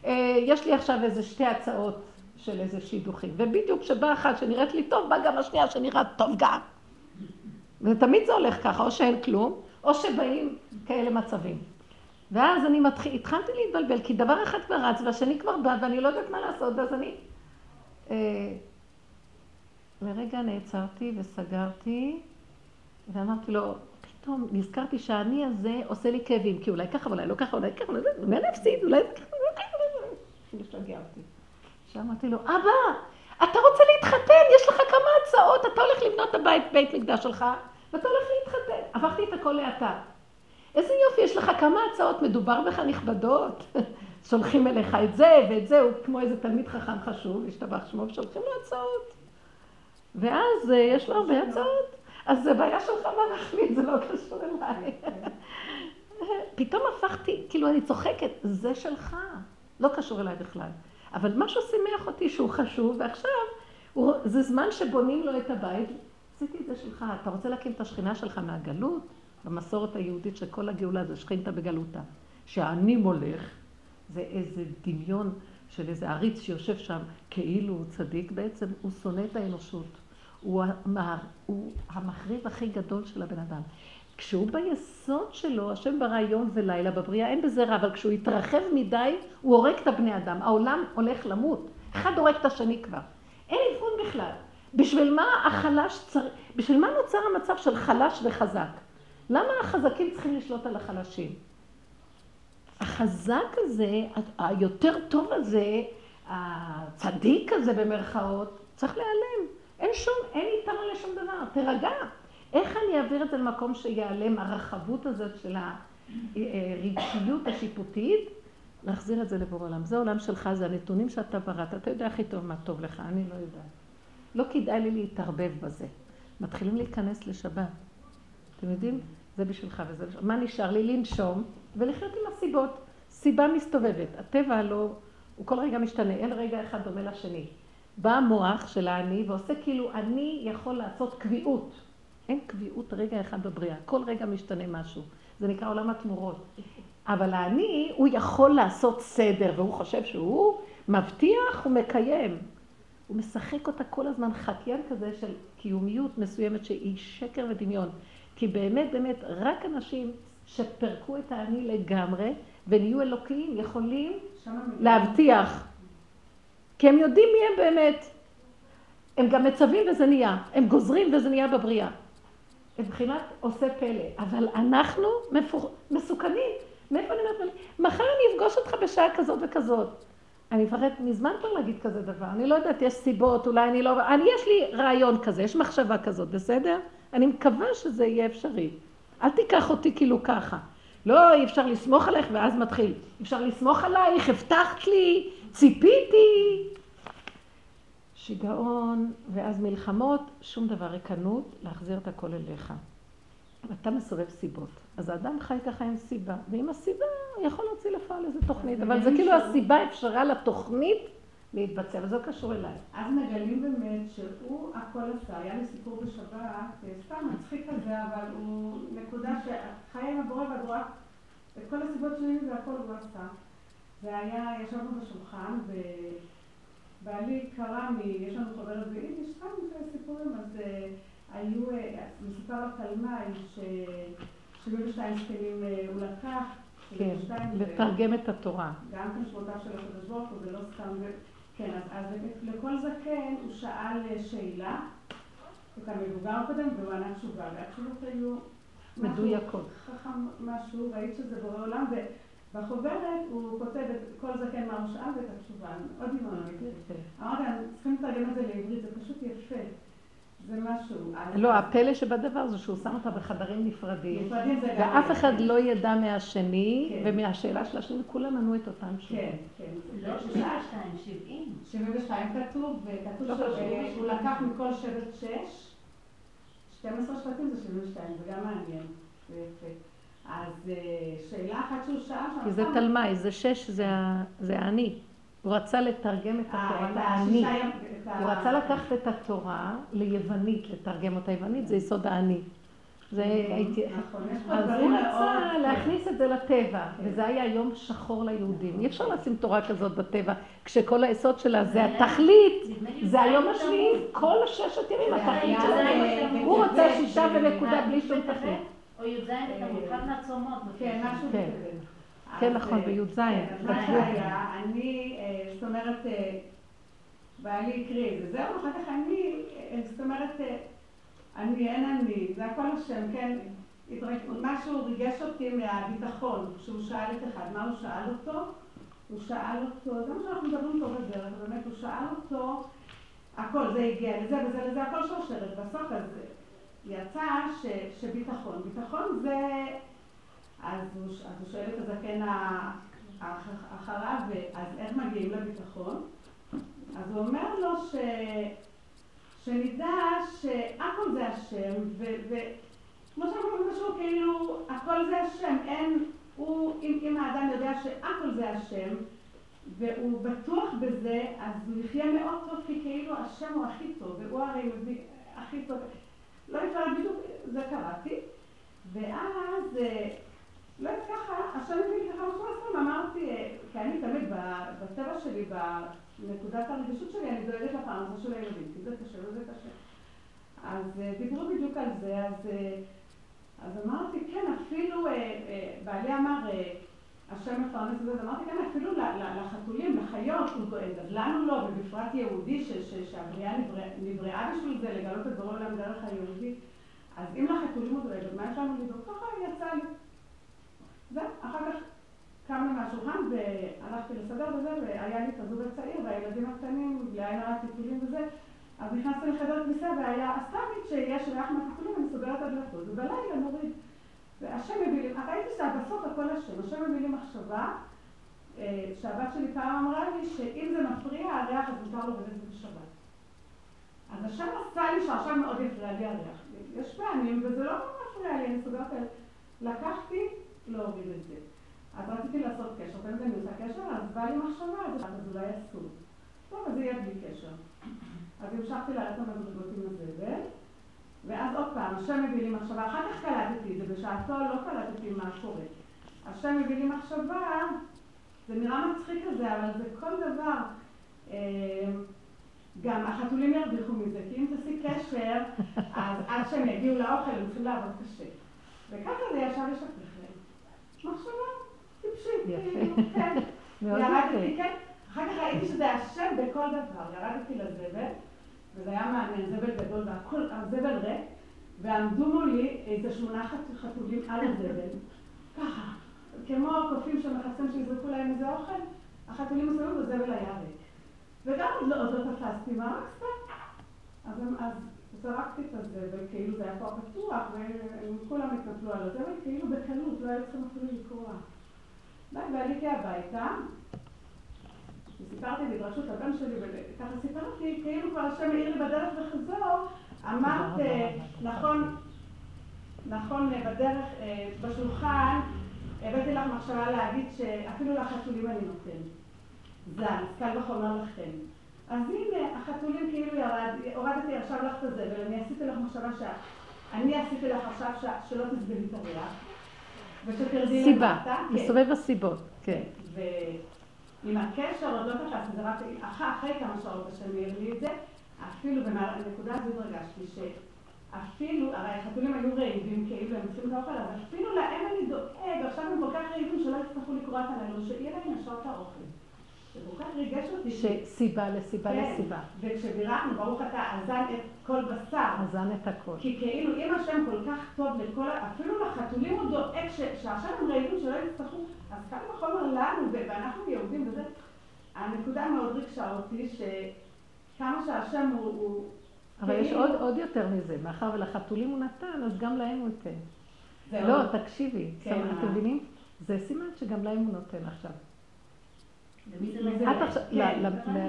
אה, יש לי עכשיו איזה שתי הצעות של איזה שידוכים, ובדיוק כשבאה אחת שנראית לי טוב, באה גם השנייה שנראית טוב גם. ותמיד זה הולך ככה, או שאין כלום, או שבאים כאלה מצבים. ואז אני מתחיל, התחלתי להתבלבל, כי דבר אחד כבר רץ, והשני כבר בא, ואני לא יודעת מה לעשות, ואז אני... לרגע נעצרתי וסגרתי, ואמרתי לו, פתאום נזכרתי שהאני הזה עושה לי כאבים, כי אולי ככה, אולי לא ככה, אולי ככה, אולי נפסיד, אולי ככה, אולי ככה, אולי משגע אותי. שאמרתי לו, אבא, אתה רוצה להתחתן, יש לך כמה הצעות, אתה הולך לבנות את הבית, בית מקדש שלך, ואתה הולך להתחתן. הפכתי את הכל לאתה. איזה יופי, יש לך כמה הצעות, מדובר בך נכבדות. שולחים אליך את זה ואת זה, הוא כמו איזה תלמיד חכם חשוב, השתבח שמו, ושולחים לו הצעות. ואז אה, יש לו הרבה הצעות. אז זה בעיה שלך מה להחליט, זה לא קשור אליי. פתאום הפכתי, כאילו אני צוחקת, זה שלך, לא קשור אליי בכלל. אבל משהו שימח אותי שהוא חשוב, ועכשיו הוא, זה זמן שבונים לו את הבית, עשיתי את זה שלך. אתה רוצה להקים את השכינה שלך מהגלות? במסורת היהודית שכל הגאולה זה שכינתה בגלותה. שהאני מולך, זה איזה דמיון של איזה עריץ שיושב שם כאילו הוא צדיק, בעצם הוא שונא את האנושות. הוא, הוא המחריב הכי גדול של הבן אדם. כשהוא ביסוד שלו, השם ברא יום ולילה בבריאה, אין בזה רע, אבל כשהוא יתרחב מדי, הוא הורג את הבני אדם. העולם הולך למות. אחד הורג את השני כבר. אין אבחון בכלל. בשביל מה החלש צריך, בשביל מה נוצר המצב של חלש וחזק? למה החזקים צריכים לשלוט על החלשים? החזק הזה, היותר טוב הזה, הצדיק הזה במרכאות, צריך להיעלם. אין שום, אין יתרון לשום דבר, תירגע. איך אני אעביר את זה למקום שיעלם הרחבות הזאת של הרגשיות השיפוטית? להחזיר את זה לבורא עולם. זה עולם שלך, זה הנתונים שאתה בראת. אתה יודע הכי טוב מה טוב לך, אני לא יודעת. לא כדאי לי להתערבב בזה. מתחילים להיכנס לשבת. אתם יודעים? זה בשבילך וזה בשבילך. מה נשאר לי? לנשום ולחיות עם הסיבות. סיבה מסתובבת. הטבע לא, הוא כל רגע משתנה, אין רגע אחד דומה לשני. בא המוח של האני ועושה כאילו אני יכול לעשות קביעות. אין קביעות רגע אחד בבריאה, כל רגע משתנה משהו. זה נקרא עולם התמורות. אבל האני, הוא יכול לעשות סדר, והוא חושב שהוא מבטיח ומקיים. הוא משחק אותה כל הזמן חקיין כזה של קיומיות מסוימת שהיא שקר ודמיון. כי באמת, באמת, רק אנשים שפרקו את האני לגמרי ונהיו אלוקיים יכולים להבטיח. כי הם יודעים מי הם באמת. הם גם מצווים וזה נהיה, הם גוזרים וזה נהיה בבריאה. מבחינת עושה פלא, אבל אנחנו מפור... מסוכנים. מאיפה אני אומרת? מחר אני אפגוש אותך בשעה כזאת וכזאת. אני מפחדת מזמן כבר להגיד כזה דבר. אני לא יודעת, יש סיבות, אולי אני לא... אני, יש לי רעיון כזה, יש מחשבה כזאת, בסדר? אני מקווה שזה יהיה אפשרי. אל תיקח אותי כאילו ככה. לא, אי אפשר לסמוך עליך, ואז מתחיל. אפשר לסמוך עלייך, הבטחת לי, ציפיתי. שיגעון, ואז מלחמות, שום דבר, ריקנות, להחזיר את הכל אליך. אתה מסובב סיבות. אז האדם חי ככה עם סיבה, ועם הסיבה הוא יכול להוציא לפעול איזה תוכנית, אבל זה כאילו הסיבה אפשרה לתוכנית להתבצע, וזה קשור אליי. אז מגלים באמת שהוא הכל עשה, היה לי סיפור בשבת, סתם מצחיק כזה, אבל הוא נקודה שחיה עם הבורא והבורא, את כל הסיבות שלי והכל הוא עשה. והיה, ישבנו בשולחן, ובעלי קרא מ... יש לנו חוברת ביידיש, סתם סיפורים, אז אה, היו, אה, מסופר על תלמי, ש-72 שקלים אה, הוא לקח. כן, לתרגם את התורה. גם כן שמותיו של הקדוש ברוך הוא, זה לא סתם כן, אז, אז לכל זקן הוא שאל שאלה, את המבוגר קודם, והוא ענה תשובה, והתשובות היו... מדויקות. חכם משהו, ראית שזה בורא עולם, ובחוברת הוא כותב את כל זקן מה הוא שאל ואת התשובה, מאוד דמיונית. אמרתי, צריכים לתרגם את זה לעברית, זה פשוט יפה. זה משהו. לא, הפלא שבדבר זה שהוא שם אותה בחדרים נפרדים, ואף אחד לא ידע מהשני, כן. ומהשאלה של השני, כולם ענו את אותם תשובות. כן, כן. לא 72, 70. 72 כתוב, וכתוב לא שהוא לקח מכל שבט 6, 12 שבטים זה 72, זה גם מעניין. זה יפה. אז אה, שאלה אחת שהוא שאל... כי זה תלמי, זה 6, זה אני. הוא רצה לתרגם את אה, התורה לאני. הוא רצה לקחת את התורה ליוונית, לתרגם אותה יוונית, זה יסוד האני. זה נכון, הייתי... נכון, אז הוא רצה להכניס את זה לטבע, כן. וזה היה יום שחור ליהודים. אי אפשר לשים תורה כזאת בטבע, כשכל היסוד שלה זה התכלית, זה היום השביעי, כל הששת ימים התכלית שלהם. הוא רוצה שישה ונקודה בלי שום תכלית. או י"ז בתמוז, אחד מהצומות. כן, משהו כזה. כן, נכון, בי"ז. כן, מה שהיה, אני, אה, זאת אומרת, אה, בעלי הקריא את זה, זהו, אחר כך אני, אה, זאת אומרת, אני, אין אני, זה הכל השם, כן? משהו ריגש אותי מהביטחון, כשהוא שאל את אחד, מה הוא שאל אותו? הוא שאל אותו, זה מה שאנחנו מדברים פה בדרך, באמת, הוא שאל אותו, הכל, זה הגיע לזה וזה לזה, הכל שרשרת, בסוף אז יצא ש, שביטחון, ביטחון זה... אז הוא, אז הוא שואל את הזקן אחריו, אז איך מגיעים לביטחון? אז הוא אומר לו ש, שנדע שהכל זה השם, וכמו שאנחנו משהו כאילו, הכל זה השם, אין, הוא, אם, אם האדם יודע שהכל זה השם, והוא בטוח בזה, אז הוא יחיה מאוד טוב, כי כאילו השם הוא הכי טוב, והוא הרי מביא הכי טוב. לא יודעת בדיוק, זה קראתי, ואז, אה, לא יודעת ככה, השם מביא לי ככה משהו לעצמם, אמרתי, אה, כי אני תמיד בטבע שלי, בנקודת הרגישות שלי, אני דואגת לפרנסה של הילדים, כי זה קשה וזה קשה. אז אה, דיברו בדיוק על זה, אז אמרתי, כן, אפילו, בעלי אמר, השם מפרנס את זה, אמרתי, כן, אפילו לחתולים, לחיות הוא דואג, אז לנו לא, ובפרט יהודי, שהבריאה נבראה בשביל זה, לגלות את בורא עולם דרך היהודי, אז אם לחתולים הוא דואג, מה יש לנו לדאוג? ככה יצא לי. זהו, אחר כך קמנו מהשולחן והלכתי לסדר וזה, והיה לי את הזוג הצעיר והילדים הקטנים, לעין הרע טיפולים וזה, אז נכנסתי לחדר כניסה והיה אסתמית שיש ריח מהטיפולים, אני סוגרת הדלתות, ובלילה נוריד. והשם מביא לי, ראיתי שבסוף הכל השם, השם מביא לי מחשבה, אה, שהבת שלי פעם אמרה לי שאם זה מפריע הריח אז מותר לו בנזק בשבת. אז השם עשה לי שעכשיו מאוד יפריע לי הריח. יש פעמים וזה לא מפריע לי, אני סוגרת, לקחתי להוריד את זה. אז רציתי לעשות קשר, תמיד אני עושה קשר, אז בא לי מחשבה, אז אולי אסור. טוב, אז יהיה בלי קשר. אז המשכתי לעלות המדרגות עם הזבל. ואז עוד פעם, השם מביא לי מחשבה, אחר כך קלטתי את זה, בשעתו לא קלטתי מה קורה. השם מביא לי מחשבה, זה נראה מצחיק כזה, אבל זה כל דבר. אה, גם החתולים ירוויחו מזה, כי אם תעשי קשר, אז עד שהם יגיעו לאוכל הם צריכים לעבוד קשה. וככה זה ישר יש להם. מחשבה טיפשית, כאילו, כן. ירדתי, כן. אחר כך ראיתי שזה השם בכל דבר, ירדתי לזבל. וזה היה מעניין, זבל גדול והכל, הזבל ריק, ועמדו מולי איזה שמונה חתולים על הזבל, ככה, כמו קופים שמחפשים שיזרקו להם איזה אוכל, החתולים מסוימים והזבל היה ריק. וגם עוד לא, עוד לא תפסתי, מה רק סתם? אז, זרקתי את הזבל, כאילו זה היה כבר פתוח, וכולם התנפלו על הזבל, כאילו בקלות, לא היה צריכים אפילו לקרוע. ועליתי הביתה, וסיפרתי בדרשות הבן שלי, וככה סיפרתי, כאילו כבר השם העיר לי בדרך וחזור, אמרת, נכון, נכון, בדרך, אה, בשולחן, הבאתי לך מחשבה להגיד שאפילו לחתולים אני נותן. זן, קל וחומר לכם. אז הנה, החתולים כאילו ירד, הורדתי עכשיו לך את הזבל, אני עשיתי לך מחשבה שאני עשיתי לך עכשיו שלא תסבלי את הריח, ושתרדי. סיבה, מסתובב הסיבות, כן. עם הקשר עוד לא תפסתי, זה רק אחרי כמה שעות השם העיר לי את זה, אפילו בנקודה הזו הרגשתי שאפילו, הרי החתולים היו רעיבים כאילו, הם צריכים את האוכל, אז אפילו להם אני דואג, עכשיו הם כל כך רעיבים שלא יצטרכו לקרוא את הנהלו, שיהיה להם את האוכל. כך ריגש אותי. שסיבה לסיבה כן. לסיבה. וכשבירכנו, ברוך אתה אזן את כל בשר. אזן את הכל. כי כאילו אם השם כל כך טוב לכל, אפילו לחתולים הוא דואג שעכשיו הם רעיבים שלא יצטרכו, אז כמה וחומר לנו, ואנחנו יהודים וזה, הנקודה מאוד ריגשה אותי, שכמה שהשם הוא... הוא אבל יש עוד, עוד יותר מזה, מאחר ולחתולים הוא נתן, אז גם להם הוא ייתן. לא, תקשיבי, כן, אתם מבינים? זה סימן שגם להם הוא נותן עכשיו. את עכשיו, כן.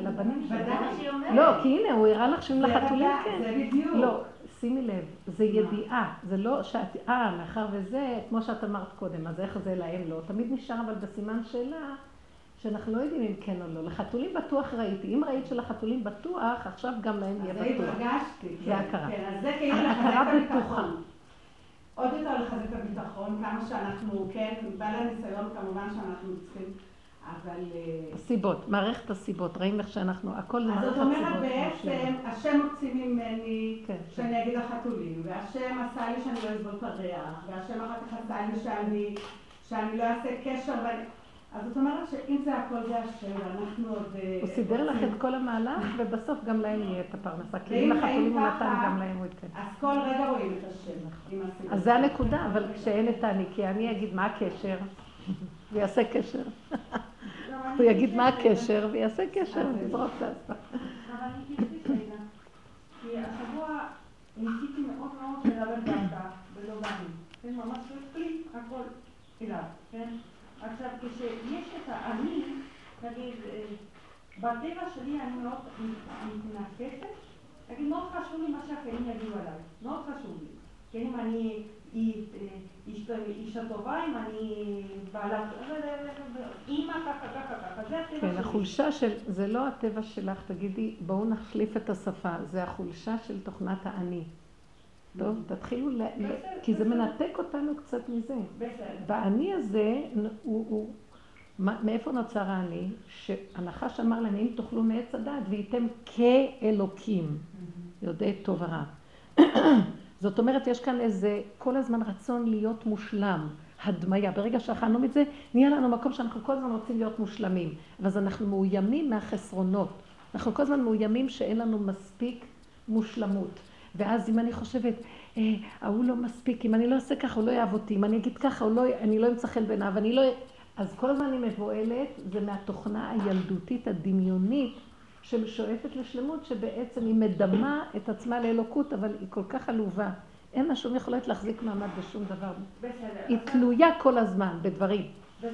לבנים שלך. לא, כי הנה, הוא הראה לך שאם לחתולים כן. זה בדיוק. לא, שימי לב, זה ידיעה, זה לא שאת, אה, מאחר וזה, כמו שאת אמרת קודם, אז איך זה להם לא? תמיד נשאר אבל בסימן שאלה, שאנחנו לא יודעים אם כן או לא. לחתולים בטוח ראיתי, אם ראית שלחתולים בטוח, עכשיו גם להם יהיה בטוח. אז זה התרגשתי. זה הכרה. כן, אז זה כאילו את הביטחון. עוד יותר לחזק את הביטחון, כמה שאנחנו, כן, בעל הניסיון כמובן שאנחנו צריכים. אבל... אה, סיבות, מערכת הסיבות, ראים איך שאנחנו, הכל מערכת סיבות. אז זאת אומרת בעצם, השם מוציא ממני כן, שאני כן. אגיד לחתולים, והשם עשה לי שאני לא אסבול את הריח, והשם אחר כך עשה לי שאני, שאני לא אעשה קשר, ואני... אז זאת אומרת שאם זה הכל זה השם, ואנחנו עוד... אה, הוא סידר לך את כל המהלך, ובסוף גם להם יהיה את הפרנסה. כי אם לחתולים הוא נתן, גם להם הוא ייתן. אז כל רגע רואים את השם. אז זה הנקודה, אבל כשאין את אני, כי אני אגיד מה הקשר, ויעשה קשר. הוא יגיד מה הקשר, ויעשה קשר, ויזרוק האספה. אבל אני רגע, כי השבוע ניסיתי מאוד מאוד לדבר דווקא, ולא באני. כן, ממש לי הכל אליו, כן? עכשיו, כשיש את האני, נגיד, בטבע שלי אני מאוד מתנקשת, נגיד, מאוד חשוב לי מה שאחרים יגידו עליי, מאוד חשוב לי. כן, אם אני אישה טובה, אם אני בעלת, אימא ככה, ככה, ככה, זה הטבע שלי. כן, החולשה של, זה לא הטבע שלך, תגידי, בואו נחליף את השפה, זה החולשה של תוכנת האני. טוב, תתחילו, ל... כי זה מנתק אותנו קצת מזה. והאני הזה, הוא, מאיפה נוצר האני? שהנחש אמר להם, אם תאכלו מעץ הדת וייתם כאלוקים, יודעי טוב ורע. זאת אומרת, יש כאן איזה כל הזמן רצון להיות מושלם, הדמיה. ברגע שאכלנו מזה, נהיה לנו מקום שאנחנו כל הזמן רוצים להיות מושלמים. אז אנחנו מאוימים מהחסרונות. אנחנו כל הזמן מאוימים שאין לנו מספיק מושלמות. ואז אם אני חושבת, אה, ההוא לא מספיק, אם אני לא אעשה ככה, הוא לא יאהב אותי, אם אני אגיד ככה, לא, אני לא אמצא חן בעיניו, אני לא... אז כל הזמן אני מבוהלת, זה מהתוכנה הילדותית הדמיונית ששואפת לשלמות, שבעצם היא מדמה את עצמה לאלוקות, אבל היא כל כך עלובה. אין לה שום יכולת להחזיק מעמד בשום דבר. בסדר. היא תלויה כל הזמן בדברים. בסדר.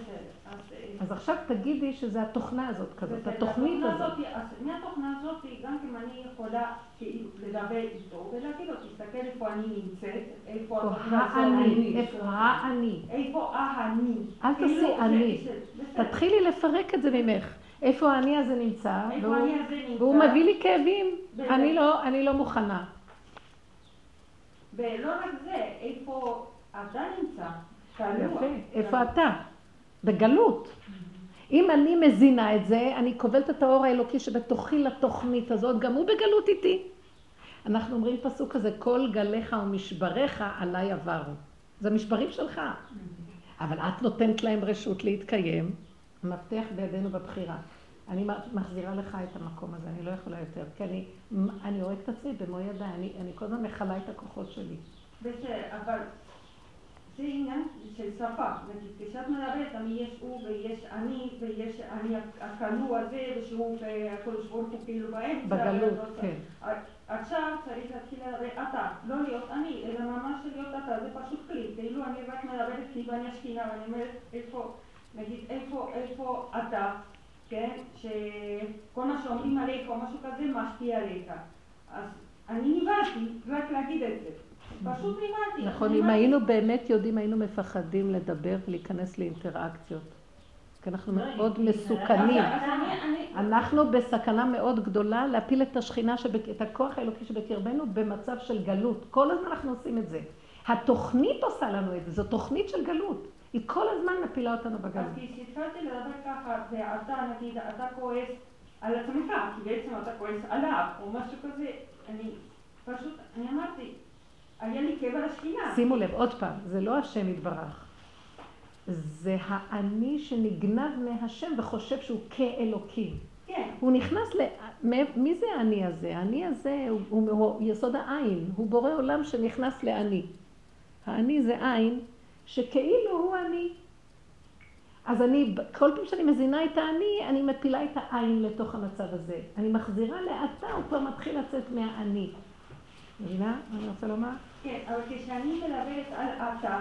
אז עכשיו תגידי שזה התוכנה הזאת כזאת, התוכנית הזאת. מהתוכנה הזאת, גם אם אני יכולה כאילו לדבר איתו ולהגיד לו, תסתכל איפה אני נמצאת, איפה האני, איפה האני. איפה האני. אל תעשי כאילו, אני. תתחילי לפרק את זה ממך. איפה האני הזה נמצא, והוא מביא לי כאבים, לא, אני לא מוכנה. ולא רק זה, איפה אתה נמצא, יפה, איפה אתה? בגלות. אם אני מזינה את זה, אני כובלת את האור האלוקי שבתוכי לתוכנית הזאת, גם הוא בגלות איתי. אנחנו אומרים פסוק כזה, כל גליך ומשבריך עליי עברו. זה משברים שלך. אבל את נותנת להם רשות להתקיים, המפתח בידינו בבחירה. אני מחזירה לך את המקום הזה, אני לא יכולה יותר, כי אני, אני הורג את עצמי במו ידיי, אני, אני כל הזמן מכלה את הכוחות שלי. בסדר, אבל זה עניין של שפה. נגיד, כשאת מדברת, תמיד יש הוא ויש אני, ויש אני הכלוא הזה, ושהוא והקדוש ברוך הוא כאילו באמצע. בגלות, כן. עכשיו צריך להתחיל לדבר אתה, לא להיות אני, אלא ממש להיות אתה, זה פשוט כלי. כאילו אני רק מדברת כאילו אני השכינה, ואני אומרת איפה, נגיד, איפה, איפה אתה, כן? שכל מה שאומרים עליך או משהו כזה משפיע עליך. אז אני נבהלתי רק להגיד את זה. פשוט לימדתי. נכון, אם היינו באמת יודעים, היינו מפחדים לדבר ולהיכנס לאינטראקציות. כי אנחנו לא, מאוד מסוכנים. אנחנו בסכנה מאוד גדולה להפיל את השכינה, את הכוח האלוקי שבקרבנו במצב של גלות. כל הזמן אנחנו עושים את זה. התוכנית עושה לנו את זה, זו תוכנית של גלות. היא כל הזמן מפילה אותנו בגלות. אז כשהתחלתי לדבר ככה, ואתה נגיד, אתה כועס על עצמך, כי בעצם אתה כועס עליו, או משהו כזה, אני פשוט, אני אמרתי, היה לי כאב על השכינה. שימו לב, עוד פעם, זה לא השם יתברך. זה האני שנגנב מהשם וחושב שהוא כאלוקים. כן. הוא נכנס ל... מי זה האני הזה? האני הזה הוא, הוא, הוא יסוד העין, הוא בורא עולם שנכנס לאני. האני זה עין שכאילו הוא אני. אז אני, כל פעם שאני מזינה את האני, אני מפילה את העין לתוך המצב הזה. אני מחזירה לאתה, הוא כבר מתחיל לצאת מהאני. מבינה מה אני רוצה לומר? כן, אבל כשאני מדברת על אתה,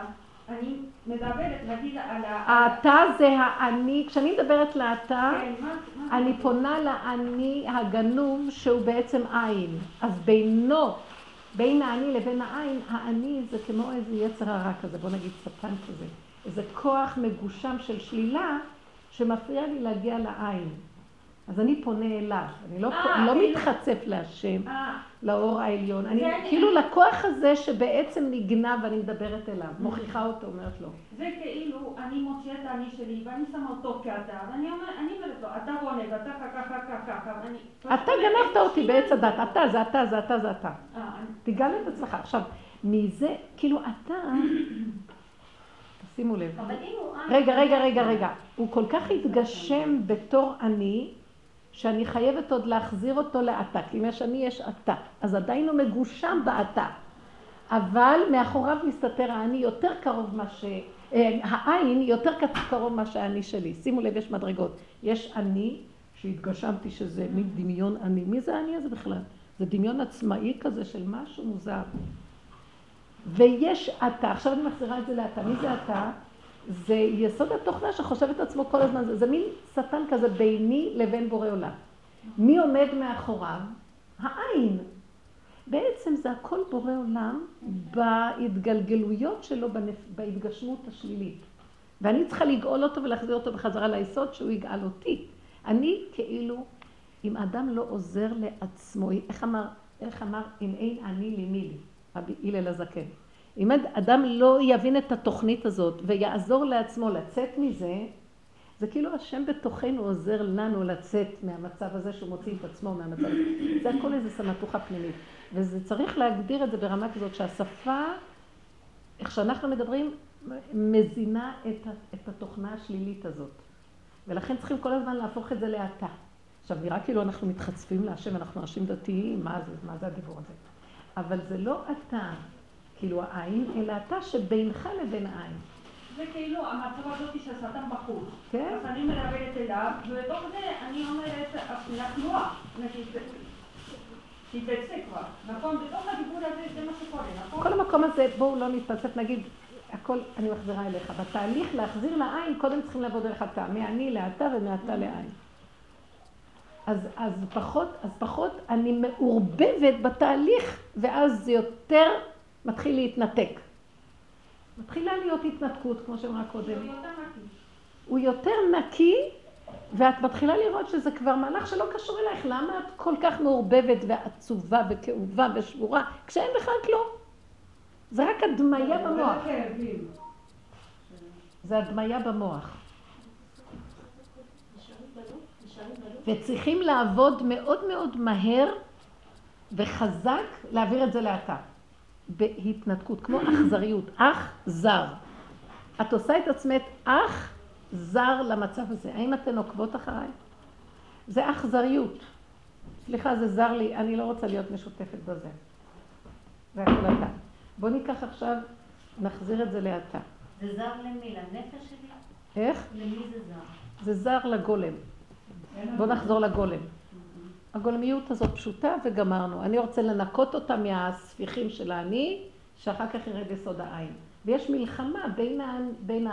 אני מדברת, נגיד, על ה... האתה זה האני, כשאני מדברת לאתה, כן, אני פונה לאני הגנוב שהוא בעצם עין. אז בינו, בין האני לבין העין, האני זה כמו איזה יצר הרע כזה, בוא נגיד שטן כזה. איזה כוח מגושם של שלילה שמפריע לי להגיע לעין. אז אני פונה אליו, אני לא, 아, לא כאילו... מתחצף להשם, 아, לאור העליון. אני אני... כאילו לכוח הזה שבעצם נגנב ואני מדברת אליו, מוכיחה אותו, אומרת לו. זה כאילו, אני מוציאה את האני שלי ואני שמה אותו כאתה, ואני אומרת, אני אומרת לו, אתה גונב, אתה ככה, ככה, ככה, ואני... אתה גנבת אותי בעץ הדת, אתה זה אתה זה אתה זה אתה. תגל את עצמך. עכשיו, מזה, כאילו אתה... שימו לב. רגע, רגע, רגע, רגע. הוא כל כך התגשם בתור אני, שאני חייבת עוד להחזיר אותו לאתה, כי אם יש אני יש אתה, אז עדיין הוא מגושם באתה. אבל מאחוריו מסתתר האני יותר קרוב מה ש... אה, העין יותר קרוב מה שהאני שלי. שימו לב, יש מדרגות. יש אני, שהתגשמתי שזה מין דמיון אני. מי זה האני הזה בכלל? זה דמיון עצמאי כזה של משהו מוזר. ויש אתה, עכשיו אני מחזירה את זה לאתה. מי זה אתה? זה יסוד התוכנה שחושב את עצמו כל הזמן, זה, זה מין שטן כזה ביני לבין בורא עולם. מי עומד מאחוריו? העין. בעצם זה הכל בורא עולם בהתגלגלויות שלו, בהתגשמות השלילית. ואני צריכה לגאול אותו ולהחזיר אותו בחזרה ליסוד שהוא יגאל אותי. אני כאילו, אם אדם לא עוזר לעצמו, איך אמר, איך אמר, אם אין אני לי מי לי, רבי הלל הזקן. אם אדם לא יבין את התוכנית הזאת ויעזור לעצמו לצאת מזה, זה כאילו השם בתוכנו עוזר לנו לצאת מהמצב הזה שהוא מוציא את עצמו מהמצב הזה. זה הכל איזה סמטוחה פנימית. וזה צריך להגדיר את זה ברמה כזאת שהשפה, איך שאנחנו מדברים, מזינה את, את התוכנה השלילית הזאת. ולכן צריכים כל הזמן להפוך את זה לאתה. עכשיו, נראה כאילו אנחנו מתחצפים להשם, אנחנו אנשים דתיים, מה זה, מה זה הדיבור הזה? אבל זה לא אתה, כאילו העין, אלא אתה שבינך לבין העין. זה כאילו המצב הזאת של שטן בחוץ. כן. אז אני מדברת אליו, ובתוך זה אני אומרת, לתנועה, נגיד, תתבצע כבר, נכון? בתוך הדיבור הזה זה מה שקורה, נכון? כל המקום הזה, בואו לא נתפסף, נגיד, הכל אני מחזירה אליך. בתהליך להחזיר לעין, קודם צריכים לעבוד דרך התא, מאני לאתה ומאתה לעין. אז, אז, פחות, אז פחות אני מעורבבת בתהליך, ואז זה יותר מתחיל להתנתק. מתחילה להיות התנתקות, כמו שאמרה קודם. הוא יותר נקי, ואת מתחילה לראות שזה כבר מהלך שלא קשור אלייך. למה את כל כך מעורבבת ועצובה וכאובה ושבורה, כשאין בכלל כלום? זה רק הדמיה במוח. זה הדמיה במוח. וצריכים לעבוד מאוד מאוד מהר וחזק להעביר את זה לאתה. בהתנתקות, כמו אכזריות, אח זר. את עושה את עצמך אח זר למצב הזה. האם אתן עוקבות אחריי? זה אכזריות. סליחה, זה זר לי, אני לא רוצה להיות משותפת בזה. זה החלטה. בואו ניקח עכשיו, נחזיר את זה לאתה. זה זר למי? לנפש שלי? איך? למי זה זר? זה זר לגולם. בואו נחזור לגולם. הגולמיות הזאת פשוטה וגמרנו. אני רוצה לנקות אותה מהספיחים של האני, שאחר כך ירד יסוד העין. ויש מלחמה בין, ה... בין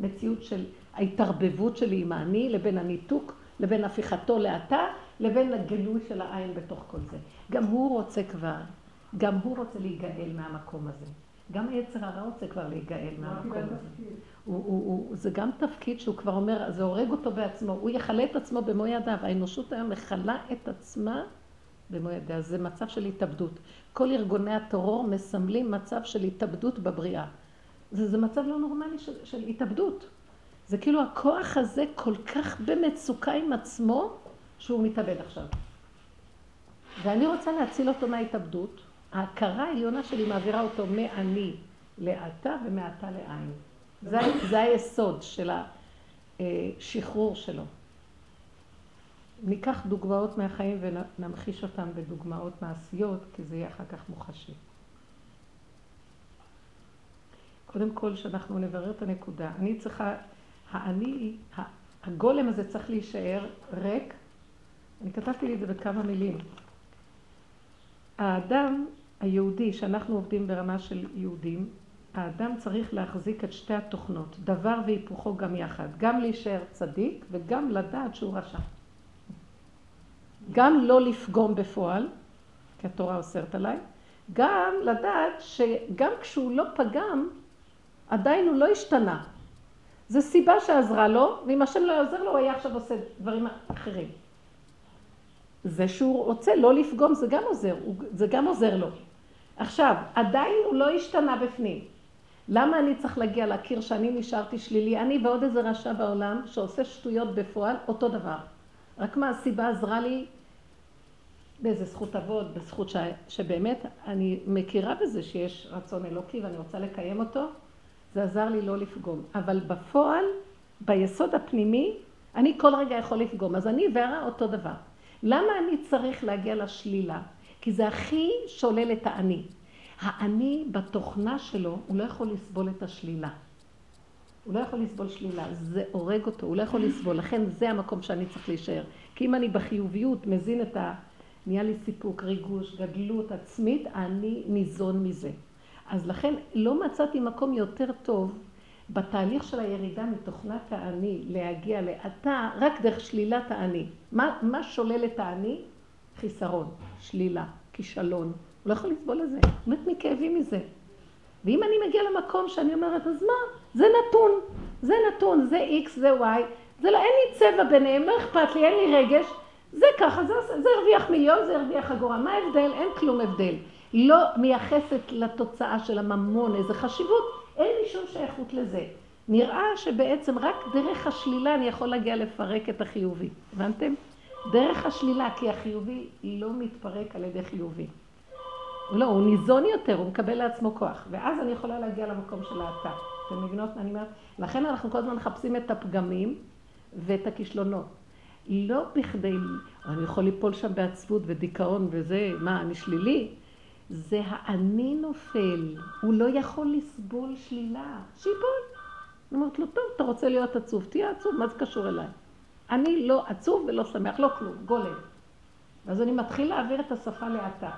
המציאות של ההתערבבות שלי עם האני, לבין הניתוק, לבין הפיכתו לאתה, לבין הגילוי של העין בתוך כל זה. גם הוא רוצה כבר, גם הוא רוצה להיגאל מהמקום הזה. גם היצר הרע רוצה כבר להיגאל מהמקום הזה. הוא, הוא, הוא, זה גם תפקיד שהוא כבר אומר, זה הורג אותו בעצמו, הוא יכלה את עצמו במו ידיו. האנושות היום מכלה את עצמה במו ידיה. זה מצב של התאבדות. כל ארגוני הטרור מסמלים מצב של התאבדות בבריאה. זה, זה מצב לא נורמלי של, של התאבדות. זה כאילו הכוח הזה כל כך במצוקה עם עצמו, שהוא מתאבד עכשיו. ואני רוצה להציל אותו מההתאבדות. ההכרה העליונה שלי מעבירה אותו מאני לאתה ומאתה לעין. זה, זה היסוד של השחרור שלו. ניקח דוגמאות מהחיים ונמחיש אותן בדוגמאות מעשיות, כי זה יהיה אחר כך מוחשי. קודם כל, שאנחנו נברר את הנקודה. אני צריכה, האני, הגולם הזה צריך להישאר ריק. אני כתבתי לי את זה בכמה מילים. האדם היהודי, שאנחנו עובדים ברמה של יהודים, האדם צריך להחזיק את שתי התוכנות, דבר והיפוכו גם יחד. גם להישאר צדיק וגם לדעת שהוא רשע. גם לא לפגום בפועל, כי התורה אוסרת עליי, גם לדעת שגם כשהוא לא פגם, עדיין הוא לא השתנה. זו סיבה שעזרה לו, ואם השם לא יעזר לו, הוא היה עכשיו עושה דברים אחרים. זה שהוא רוצה לא לפגום, זה גם עוזר, זה גם עוזר לו. עכשיו, עדיין הוא לא השתנה בפנים. למה אני צריך להגיע להכיר שאני נשארתי שלילי? אני ועוד איזה רשע בעולם שעושה שטויות בפועל, אותו דבר. רק מה הסיבה עזרה לי באיזה זכות אבות, בזכות ש... שבאמת אני מכירה בזה שיש רצון אלוקי ואני רוצה לקיים אותו, זה עזר לי לא לפגום. אבל בפועל, ביסוד הפנימי, אני כל רגע יכול לפגום. אז אני והרע אותו דבר. למה אני צריך להגיע לשלילה? כי זה הכי שולל את האני. האני בתוכנה שלו, הוא לא יכול לסבול את השלילה. הוא לא יכול לסבול שלילה, זה הורג אותו, הוא לא יכול לסבול, לכן זה המקום שאני צריך להישאר. כי אם אני בחיוביות מזין את ה... נהיה לי סיפוק, ריגוש, גדלות עצמית, אני ניזון מזה. אז לכן לא מצאתי מקום יותר טוב בתהליך של הירידה מתוכנת האני להגיע לאתה רק דרך שלילת האני. מה, מה שולל את האני? חיסרון, שלילה, כישלון, הוא לא יכול לסבול את זה, הוא מת מכאבים מזה. ואם אני מגיעה למקום שאני אומרת, אז מה? זה נתון, זה נתון, זה X, זה Y, זה לא, אין לי צבע ביניהם, לא אכפת לי, אין לי רגש, זה ככה, זה, זה הרוויח מיליון, זה הרוויח אגורה, מה ההבדל? אין כלום הבדל. לא מייחסת לתוצאה של הממון איזה חשיבות, אין לי שום שייכות לזה. נראה שבעצם רק דרך השלילה אני יכול להגיע לפרק את החיובי. הבנתם? דרך השלילה, כי החיובי לא מתפרק על ידי חיובי. לא, הוא ניזון יותר, הוא מקבל לעצמו כוח. ואז אני יכולה להגיע למקום של האתה. אתם מבינות מה אני אומרת? לכן אנחנו כל הזמן מחפשים את הפגמים ואת הכישלונות. לא בכדי, אני יכול ליפול שם בעצבות ודיכאון וזה, מה, אני שלילי? זה האני נופל, הוא לא יכול לסבול שלילה, שיפול. אני אומרת לו, טוב, אתה רוצה להיות עצוב, תהיה עצוב, מה זה קשור אליי? אני לא עצוב ולא שמח, לא כלום, גולם. ואז אני מתחיל להעביר את השפה לאתה.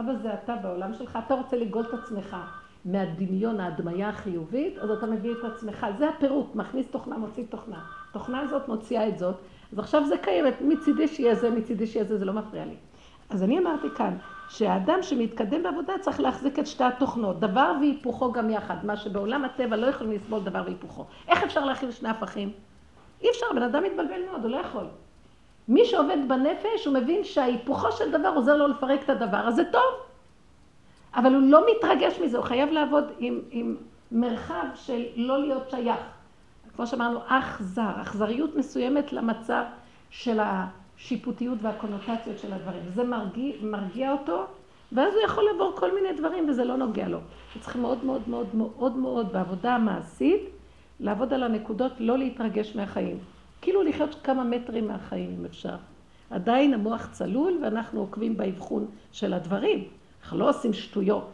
אבא זה אתה בעולם שלך, אתה רוצה לגאול את עצמך מהדמיון, ההדמיה החיובית, אז אתה מביא את עצמך, זה הפירוט, מכניס תוכנה, מוציא תוכנה. תוכנה הזאת מוציאה את זאת, אז עכשיו זה קיימת, מצידי שיהיה זה, מצידי שיהיה זה, זה לא מפריע לי. אז אני אמרתי כאן, שהאדם שמתקדם בעבודה צריך להחזיק את שתי התוכנות, דבר והיפוכו גם יחד, מה שבעולם הטבע לא יכולים לסבול דבר והיפוכו. איך אפשר להכיל שני הפכים? אי אפשר, בן אדם מתבלבל מאוד, הוא לא יכול. מי שעובד בנפש, הוא מבין שההיפוכו של דבר עוזר לו לפרק את הדבר, אז זה טוב. אבל הוא לא מתרגש מזה, הוא חייב לעבוד עם, עם מרחב של לא להיות שייך. כמו שאמרנו, אך זר, אכזריות מסוימת למצב של השיפוטיות והקונוטציות של הדברים. זה מרגיע, מרגיע אותו, ואז הוא יכול לעבור כל מיני דברים וזה לא נוגע לו. צריך מאוד מאוד מאוד מאוד מאוד בעבודה המעשית, לעבוד על הנקודות, לא להתרגש מהחיים. כאילו לחיות כמה מטרים מהחיים, אם אפשר. עדיין המוח צלול ואנחנו עוקבים באבחון של הדברים. אנחנו לא עושים שטויות,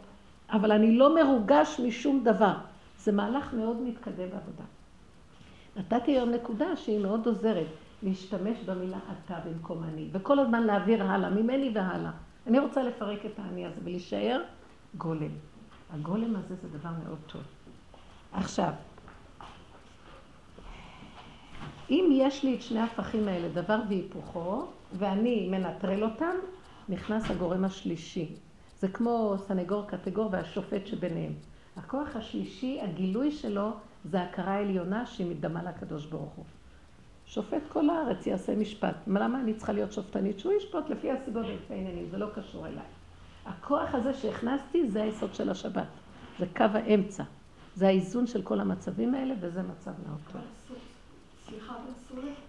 אבל אני לא מרוגש משום דבר. זה מהלך מאוד מתקדם בעבודה. נתתי היום נקודה שהיא מאוד עוזרת, להשתמש במילה אתה במקום אני, וכל הזמן להעביר הלאה, ממני והלאה. אני רוצה לפרק את האני הזה ולהישאר גולם. הגולם הזה זה דבר מאוד טוב. עכשיו, אם יש לי את שני הפכים האלה, דבר והיפוכו, ואני מנטרל אותם, נכנס הגורם השלישי. זה כמו סנגור קטגור והשופט שביניהם. הכוח השלישי, הגילוי שלו, זה הכרה עליונה שהיא מדמה לקדוש ברוך הוא. שופט כל הארץ יעשה משפט. למה אני צריכה להיות שופטנית? שהוא ישפוט לפי הסיבות ולפי העניינים, זה לא קשור אליי. הכוח הזה שהכנסתי זה היסוד של השבת. זה קו האמצע. זה האיזון של כל המצבים האלה, וזה מצב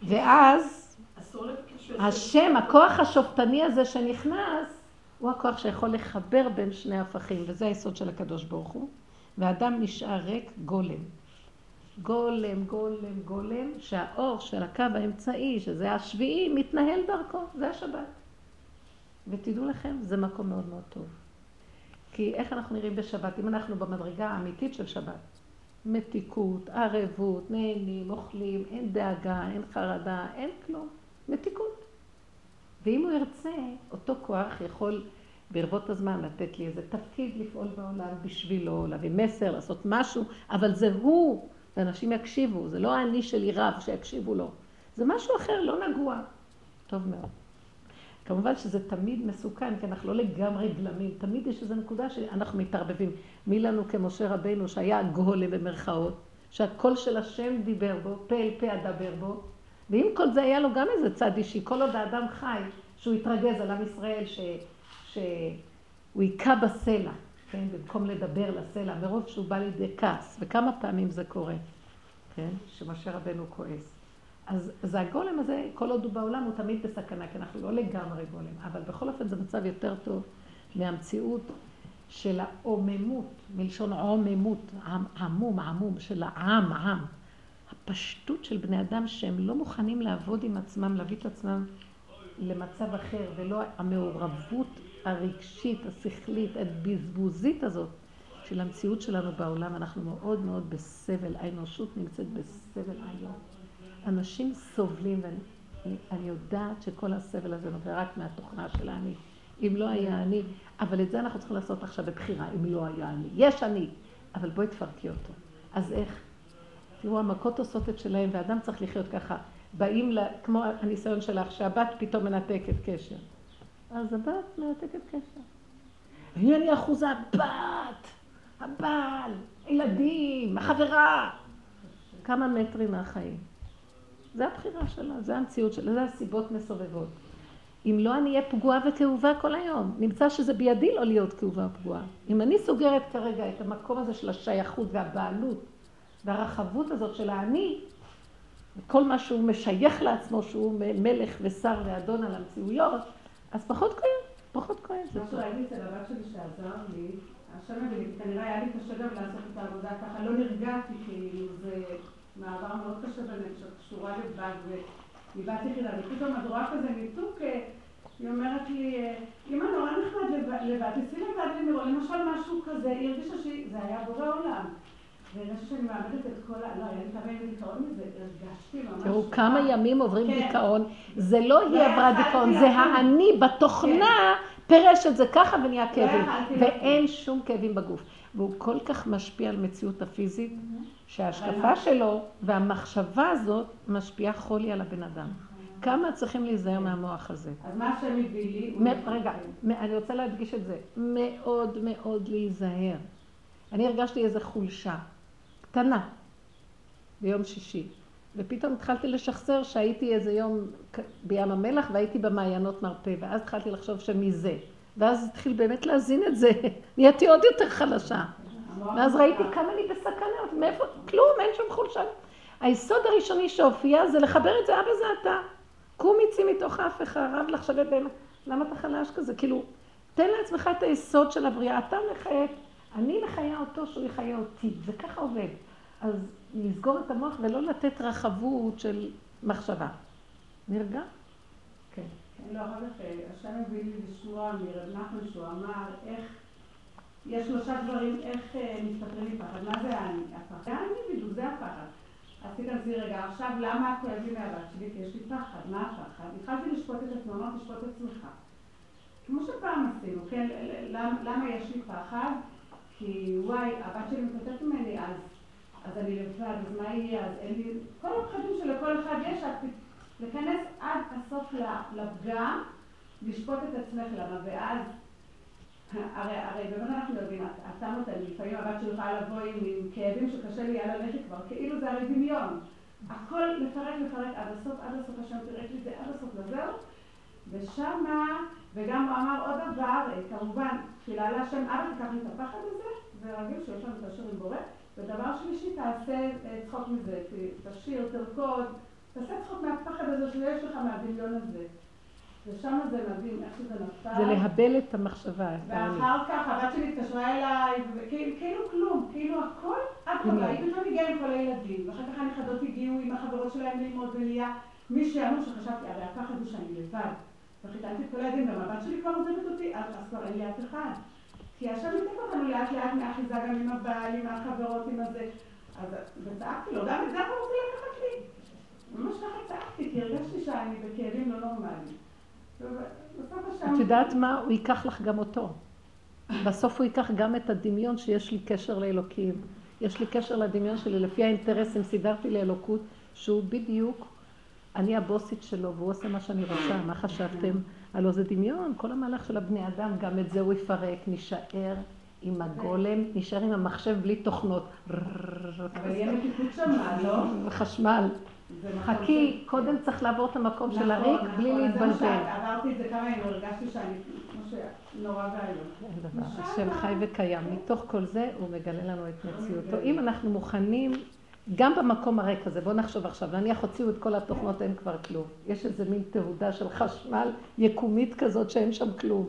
ואז השם, הכוח השופטני הזה שנכנס, הוא הכוח שיכול לחבר בין שני הפכים, וזה היסוד של הקדוש ברוך הוא. ואדם נשאר ריק גולם. גולם, גולם, גולם, שהאור של הקו האמצעי, שזה השביעי, מתנהל דרכו, זה השבת. ותדעו לכם, זה מקום מאוד מאוד טוב. כי איך אנחנו נראים בשבת? אם אנחנו במדרגה האמיתית של שבת, מתיקות, ערבות, נהנים, אוכלים, אין דאגה, אין חרדה, אין כלום. מתיקות. ואם הוא ירצה, אותו כוח יכול ברבות הזמן לתת לי איזה תפקיד לפעול בעולם בשבילו, להביא מסר, לעשות משהו, אבל זה הוא, ואנשים יקשיבו, זה לא האני שלי רב שיקשיבו לו, זה משהו אחר, לא נגוע. טוב מאוד. כמובן שזה תמיד מסוכן, כי אנחנו לא לגמרי גלמים, תמיד יש איזו נקודה שאנחנו מתערבבים. מי לנו כמשה רבנו שהיה גולם במרכאות, שהקול של השם דיבר בו, פה אל פה אדבר בו, ועם כל זה היה לו גם איזה צד אישי, כל עוד האדם חי, שהוא התרגז על עם ישראל, ש... שהוא היכה בסלע, כן, במקום לדבר לסלע, מרוב שהוא בא לידי כעס, וכמה פעמים זה קורה, כן, שמשה רבנו כועס. אז, אז הגולם הזה, כל עוד הוא בעולם, הוא תמיד בסכנה, כי אנחנו לא לגמרי גולם, אבל בכל אופן זה מצב יותר טוב מהמציאות של העוממות, מלשון עוממות, עמום, עמום, של העם, העם. הפשטות של בני אדם שהם לא מוכנים לעבוד עם עצמם, להביא את עצמם למצב אחר, ולא המעורבות הרגשית, השכלית, הבזבוזית הזאת של המציאות שלנו בעולם. אנחנו מאוד מאוד בסבל, האנושות נמצאת בסבל היום. אנשים סובלים, ואני יודעת שכל הסבל הזה נובע רק מהתוכנה של האני. אם לא היה אני, אבל את זה אנחנו צריכים לעשות עכשיו בבחירה, אם לא היה אני. יש אני, אבל בואי תפרקי אותו. אז איך? תראו, המכות עושות את שלהם, ואדם צריך לחיות ככה. באים, לה, כמו הניסיון שלך, שהבת פתאום מנתקת קשר. אז הבת מנתקת קשר. ואם אני אחוזה, בת, הבעל, הילדים, החברה. כמה מטרים מהחיים. זה הבחירה שלה, זה המציאות שלה, זה הסיבות מסובבות. אם לא אני אהיה פגועה וכאובה כל היום, נמצא שזה בידי לא להיות כאובה ופגועה. אם אני סוגרת כרגע את המקום הזה של השייכות והבעלות והרחבות הזאת של האני, כל מה שהוא משייך לעצמו, שהוא מלך ושר ואדון על המציאויות, אז פחות כואב, פחות כואב. מה שראיתי אצל הבת שלי שעזר לי, השם כנראה היה לי קשה גם לעשות את העבודה ככה, לא נרגעתי, כאילו זה מעבר מאוד קשה ביניהם, שאת קשורה לבד ובת יחידה, ופתאום את רואה כזה ניתוק, אה, היא אומרת לי, אה, אמא נורא נחמד לבד, תצאי לבד למירו, למשל משהו כזה, היא הרגישה שזה היה בורא עולם. תראו, כמה ימים עוברים כן. דיכאון, זה לא היא עברה דיכאון, זה האני בתוכנה כן. פירש את זה ככה ונהיה לא כאבים, ואין שום כאבים בגוף. והוא כל כך משפיע על מציאות הפיזית, שההשקפה שלו והמחשבה הזאת משפיעה חולי על הבן אדם. כמה צריכים להיזהר מהמוח הזה. אז מה השם הביא לי? רגע, אני רוצה להדגיש את זה. מאוד מאוד להיזהר. אני הרגשתי איזו חולשה. קטנה, ביום שישי. ופתאום התחלתי לשחזר שהייתי איזה יום בים המלח והייתי במעיינות מרפא, ואז התחלתי לחשוב שמזה. ואז התחיל באמת להזין את זה, נהייתי עוד יותר חלשה. ואז ראיתי כמה אני בסכנה, מאיפה, כלום, אין שום חולשה. היסוד הראשוני שהופיע זה לחבר את זה, אבא זה אתה. קום יציא מתוך אף אחד, רב לך שווה בין... למה אתה חלש כזה? כאילו, תן לעצמך את היסוד של הבריאה, אתה מחיה, אני מחיה אותו שהוא יחיה אותי, זה ככה עובד. אז לסגור את המוח ולא לתת רחבות של מחשבה. נרגע? כן. לא, אחר כך השם הביא לי לשמוע מרב נחמן שהוא אמר איך, יש שלושה דברים, איך אה, מסתתרים מפחד. מה זה האני? הפחד. זה האני בדיוק, זה הפחד. אז תיכנסי רגע, עכשיו למה כואב לי מהבת שלי? כי יש לי פחד. מה הפחד? התחלתי לשפוט את עצמי, אמרתי לשפוט את עצמך. כמו שפעם עשינו, כן? למה יש לי פחד? כי וואי, הבת שלי מתנתקת ממני אז. אז אני לבד, אז מה יהיה? אז אין לי... כל הפחדים שלכל אחד יש, את להיכנס עד הסוף לפגם, לשפוט את עצמך למה, ואז... הרי, הרי באמת אנחנו יודעים, אתה נותן, לפעמים הבת שלך לבוא עם, עם כאבים שקשה לי על הלכת כבר, כאילו זה הרי דמיון. הכל לפרק לפרק עד הסוף, עד הסוף השם פירק לי זה עד הסוף וזהו. ושמה, וגם הוא אמר עוד דבר, כמובן, תפילה להשם, אבא תיקח לי את הפחד הזה, ורגיל שיש לנו קשר עם בורא. ודבר שלישי, תעשה אה, צחוק מזה, תשאיר, תרקוד, תעשה צחוק מהפחד הזה שיש לך מהדמיון הזה. ושם זה מדהים, איך שזה נפל. זה להבל את המחשבה. ואחר כך הבת שלי התקשרה אליי, כאילו כלום, כאילו הכל, אדרבה, היא פתאום הגיעה עם כל הילדים, ואחר כך הנכדות הגיעו עם החברות שלהם ללמוד ונהיה מי שיאמר שחשבתי, הרי הפחד הוא שאני לבד. וחיתנתי את כל הילדים, גם הבת שלי כבר עוזבת אותי, אז כבר אין לי אף אחד. כי השם ניתק אותנו לאט לאט מאחיזה גם עם הבעל, עם החברות, עם הזה. אז וצעקתי לו, גם את זה אתה רוצה לקחת לי? ממש ככה צעקתי, כי הרגשתי שאני בכאבים לא נורמליים. את יודעת מה? הוא ייקח לך גם אותו. בסוף הוא ייקח גם את הדמיון שיש לי קשר לאלוקים. יש לי קשר לדמיון שלי, לפי האינטרסים סידרתי לאלוקות, שהוא בדיוק, אני הבוסית שלו, והוא עושה מה שאני רוצה, מה חשבתם? הלוא זה דמיון, כל המהלך של הבני אדם, גם את זה הוא יפרק, נישאר עם הגולם, נשאר עם המחשב בלי תוכנות. אבל יהיה מתיקות שם, לא? חשמל. חכי, קודם צריך לעבור את המקום של נכון, הריק בלי נכון, להתבלבל. עברתי את זה כמה ימים, הרגשתי שאני, כמו שנורא ואיום. השם חי וקיים. מתוך כל זה הוא מגלה לנו את מציאותו. אם אנחנו מוכנים גם במקום הריק הזה, בואו נחשוב עכשיו, נניח הוציאו את כל התוכנות, אין כבר כלום. יש איזה מין תהודה של חשמל יקומית כזאת שאין שם כלום.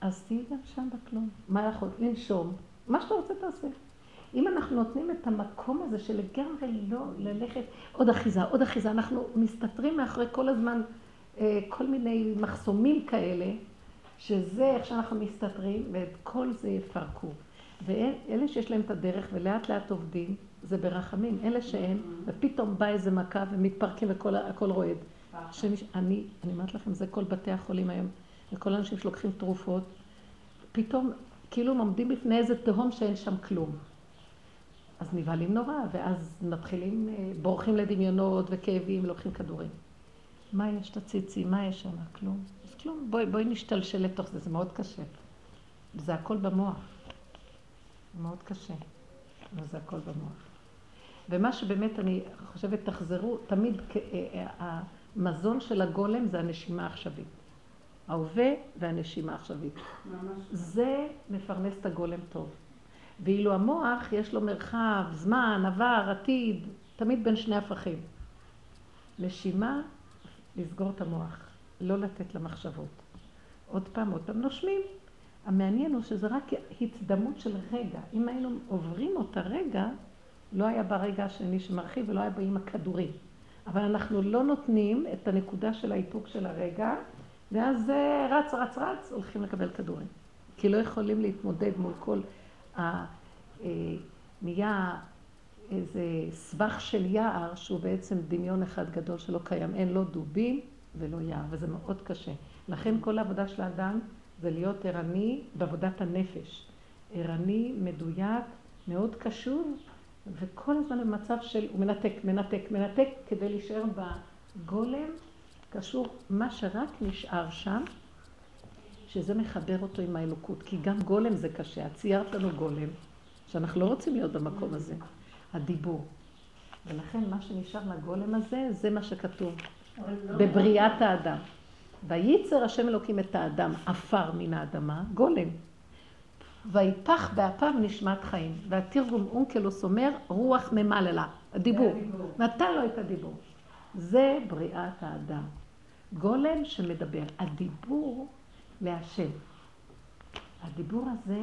אז תהיי גם שם בכלום. מה יכול? לנשום. מה שאתה רוצה תעשה. אם אנחנו נותנים את המקום הזה של לגמרי לא ללכת עוד אחיזה, עוד אחיזה, אנחנו מסתתרים מאחורי כל הזמן אה, כל מיני מחסומים כאלה, שזה איך שאנחנו מסתתרים, ואת כל זה יפרקו. ואלה שיש להם את הדרך ולאט לאט עובדים, זה ברחמים. אלה שאין, ופתאום באה איזה מכה ומתפרקים והכל רועד. אני, אני אומרת לכם, זה כל בתי החולים היום, וכל האנשים שלוקחים תרופות, פתאום כאילו הם עומדים בפני איזה תהום שאין שם כלום. אז נבהלים נורא, ואז מתחילים, אה, בורחים לדמיונות וכאבים, לוקחים כדורים. מה יש תציצי? מה יש שם? כלום. אז כלום. בואי, בואי נשתלשל לתוך זה, זה מאוד קשה. זה הכל במוח. מאוד קשה, אבל זה הכל במוח. ומה שבאמת אני חושבת, תחזרו, תמיד אה, אה, המזון של הגולם זה הנשימה העכשווית. ההווה והנשימה העכשווית. זה מפרנס את הגולם טוב. ואילו המוח, יש לו מרחב, זמן, עבר, עתיד, תמיד בין שני הפכים. נשימה, לסגור את המוח, לא לתת למחשבות. עוד פעם, עוד פעם נושמים. המעניין הוא שזה רק הצדמות של רגע. אם היינו עוברים אותה רגע, לא היה ברגע השני שמרחיב ולא היה באים הכדורים. אבל אנחנו לא נותנים את הנקודה של האיפוק של הרגע, ואז רץ, רץ, רץ, הולכים לקבל כדורים. כי לא יכולים להתמודד מול כל נהיה איזה סבך של יער שהוא בעצם דמיון אחד גדול שלא קיים. אין לא דובים ולא יער, וזה מאוד קשה. לכן כל העבודה של האדם זה להיות ערני בעבודת הנפש. ערני, מדויק, מאוד קשור, וכל הזמן במצב של הוא מנתק, מנתק, מנתק, כדי להישאר בגולם, קשור מה שרק נשאר שם, שזה מחבר אותו עם האלוקות. כי גם גולם זה קשה. את ציירת לנו גולם, שאנחנו לא רוצים להיות במקום הזה. הדיבור. ולכן מה שנשאר לגולם הזה, זה מה שכתוב בבריאת האדם. וייצר השם אלוקים את האדם עפר מן האדמה, גולם. ויפח באפיו נשמת חיים. והתרגום אונקלוס אומר, רוח ממללה, הדיבור. נתן לו את הדיבור. זה בריאת האדם. גולם שמדבר. הדיבור להשם. הדיבור הזה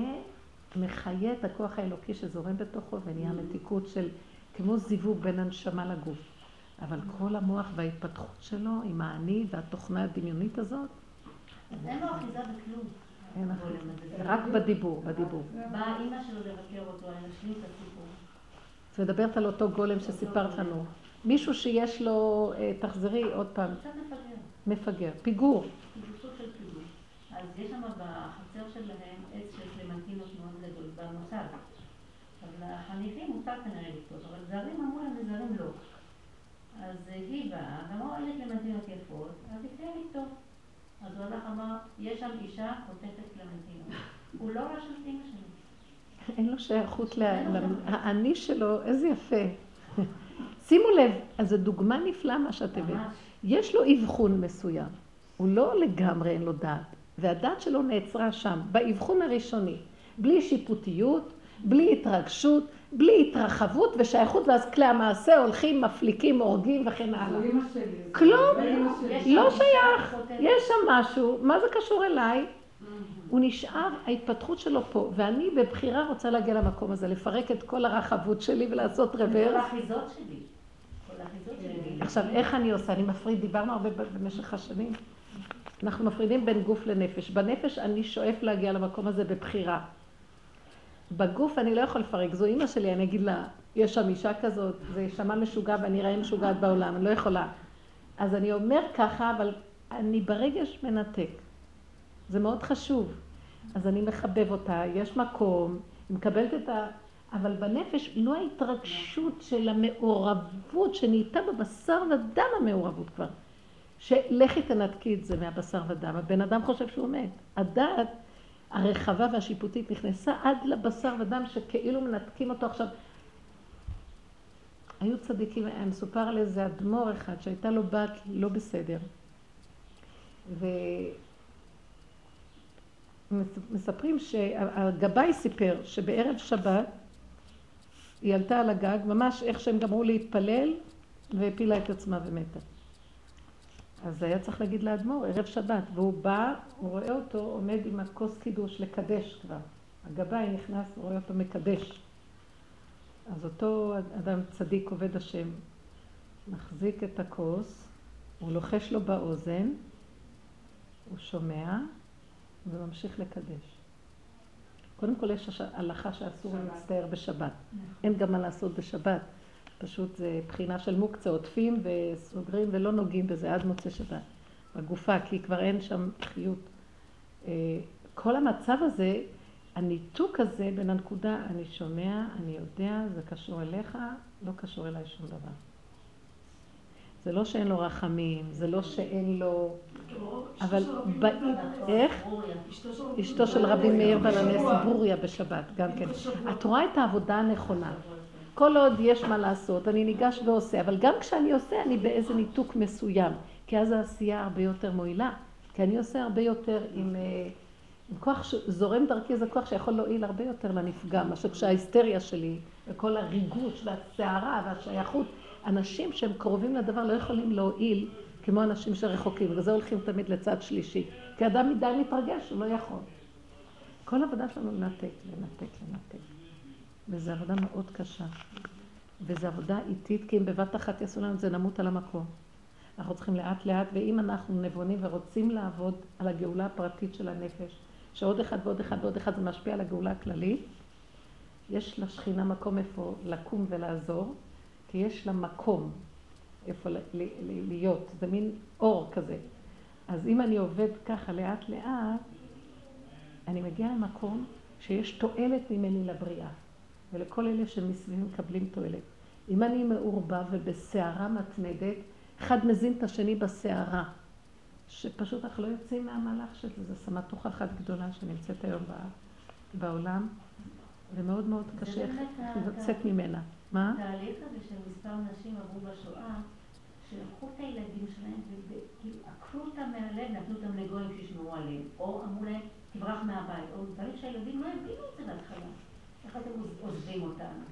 מחיה את הכוח האלוקי שזורם בתוכו ונהיה מתיקות של כמו זיווג בין הנשמה לגוף. אבל כל המוח וההתפתחות שלו עם האני והתוכנה הדמיונית הזאת. אז אין לו אחיזה בכלום. אין אחיזה. רק בדיבור, בדיבור. באה אימא שלו לבקר אותו, אני אשלים את הסיפור. את מדברת על אותו גולם שסיפרת לנו. מישהו שיש לו, אה, תחזרי עוד פעם. מפגר. פיגור. אז יש שם בחצר שלהם עץ של קלמנטינות מאוד גדול, במוסד. אז לחניכים מותר כנראה לקטוף, אבל זרים אמרו להם וזרים לא. אז היא באה, ואמרו, אלה קלמנטינות יפות, אז היא תהיה לקטוף. אז הוא הלך אמר, יש שם אישה חוטפת קלמנטינות. הוא לא ראה שם אימא שלי. אין לו שייכות לאני שלו, איזה יפה. שימו לב, אז זו דוגמה נפלאה מה שאת הבאת. יש לו אבחון מסוים, הוא לא לגמרי אין לו דעת, והדעת שלו נעצרה שם, באבחון הראשוני, בלי שיפוטיות, בלי התרגשות, בלי התרחבות ושייכות, ואז כלי המעשה הולכים, מפליקים, הורגים וכן הלאה. כלום, לא שייך, יש שם משהו, מה זה קשור אליי? הוא נשאר, ההתפתחות שלו פה, ואני בבחירה רוצה להגיע למקום הזה, לפרק את כל הרחבות שלי ולעשות רוורס. כל האחיזות שלי. עכשיו, איך אני עושה? אני מפריד, דיברנו הרבה במשך השנים. אנחנו מפרידים בין גוף לנפש. בנפש אני שואף להגיע למקום הזה בבחירה. בגוף אני לא יכול לפרק, זו אימא שלי, אני אגיד לה, יש שם אישה כזאת, זה יישמע משוגע ואני אראה משוגעת בעולם, אני לא יכולה. אז אני אומר ככה, אבל אני ברגש מנתק. זה מאוד חשוב. אז אני מחבב אותה, יש מקום, היא מקבלת את ה... אבל בנפש לא ההתרגשות של המעורבות שנהייתה בבשר ודם המעורבות כבר. שלכי תנתקי את זה מהבשר ודם. הבן אדם חושב שהוא מת. הדעת הרחבה והשיפוטית נכנסה עד לבשר ודם שכאילו מנתקים אותו עכשיו. היו צדיקים, היה מסופר על איזה אדמו"ר אחד שהייתה לו בת לא בסדר. ומספרים שהגבאי סיפר שבערב שבת היא עלתה על הגג, ממש איך שהם גמרו להתפלל, והפילה את עצמה ומתה. אז היה צריך להגיד לאדמו"ר, ערב שבת, והוא בא, הוא רואה אותו עומד עם הכוס קידוש לקדש כבר. הגבאי נכנס, הוא רואה אותו מקדש. אז אותו אדם צדיק עובד השם, מחזיק את הכוס, הוא לוחש לו באוזן, הוא שומע וממשיך לקדש. קודם כל יש הלכה שאסור להצטער בשבת. אין גם מה לעשות בשבת. פשוט זה בחינה של מוקצה, עוטפים וסוגרים ולא נוגעים בזה עד מוצא שבת. בגופה, כי כבר אין שם חיות. אה, כל המצב הזה, הניתוק הזה בין הנקודה, אני שומע, אני יודע, זה קשור אליך, לא קשור אליי שום דבר. זה לא שאין לו רחמים, זה לא שאין לו אבל איך? אשתו של רבי מאיר בעל הנס ברוריה בשבת, גם כן. את רואה את העבודה הנכונה. כל עוד יש מה לעשות, אני ניגש ועושה, אבל גם כשאני עושה, אני באיזה ניתוק מסוים, כי אז העשייה הרבה יותר מועילה, כי אני עושה הרבה יותר עם, אה, עם כוח שזורם דרכי, זה כוח שיכול להועיל הרבה יותר לנפגע, מאשר כשההיסטריה שלי, וכל הריגוש והסערה והשייכות, אנשים שהם קרובים לדבר לא יכולים להועיל כמו אנשים שרחוקים, וזה הולכים תמיד לצד שלישי, כי אדם מדי מתרגש, הוא לא יכול. כל עבודה שלנו לנתק, לנתק, לנתק. וזו עבודה מאוד קשה. וזו עבודה איטית, כי אם בבת אחת יעשו לנו את זה, נמות על המקום. אנחנו צריכים לאט לאט, ואם אנחנו נבונים ורוצים לעבוד על הגאולה הפרטית של הנפש, שעוד אחד ועוד אחד ועוד אחד זה משפיע על הגאולה הכללית, יש לשכינה מקום איפה לקום ולעזור, כי יש לה מקום איפה להיות, זה מין אור כזה. אז אם אני עובד ככה לאט לאט, אני מגיעה למקום שיש תועלת ממני לבריאה. ולכל אלה שמסביבי מקבלים תועלת. אם אני מעורבב ובסערה מתמדת, אחד מזין את השני בסערה, שפשוט אנחנו לא יוצאים מהמהלך של זה, זו סמטוחה אחת גדולה שנמצאת היום בעולם, ומאוד מאוד קשה לצאת ממנה. מה? התהליך הזה של מספר נשים עברו בשואה, שלקחו את הילדים שלהם וכאילו עקרו אותם מהלב, נתנו אותם לגויים שישמעו עליהם, או אמרו להם, תברח מהבית, או דברים שהילדים לא הבינו את זה בהתחלה. איך אתם עוזבים אותנו?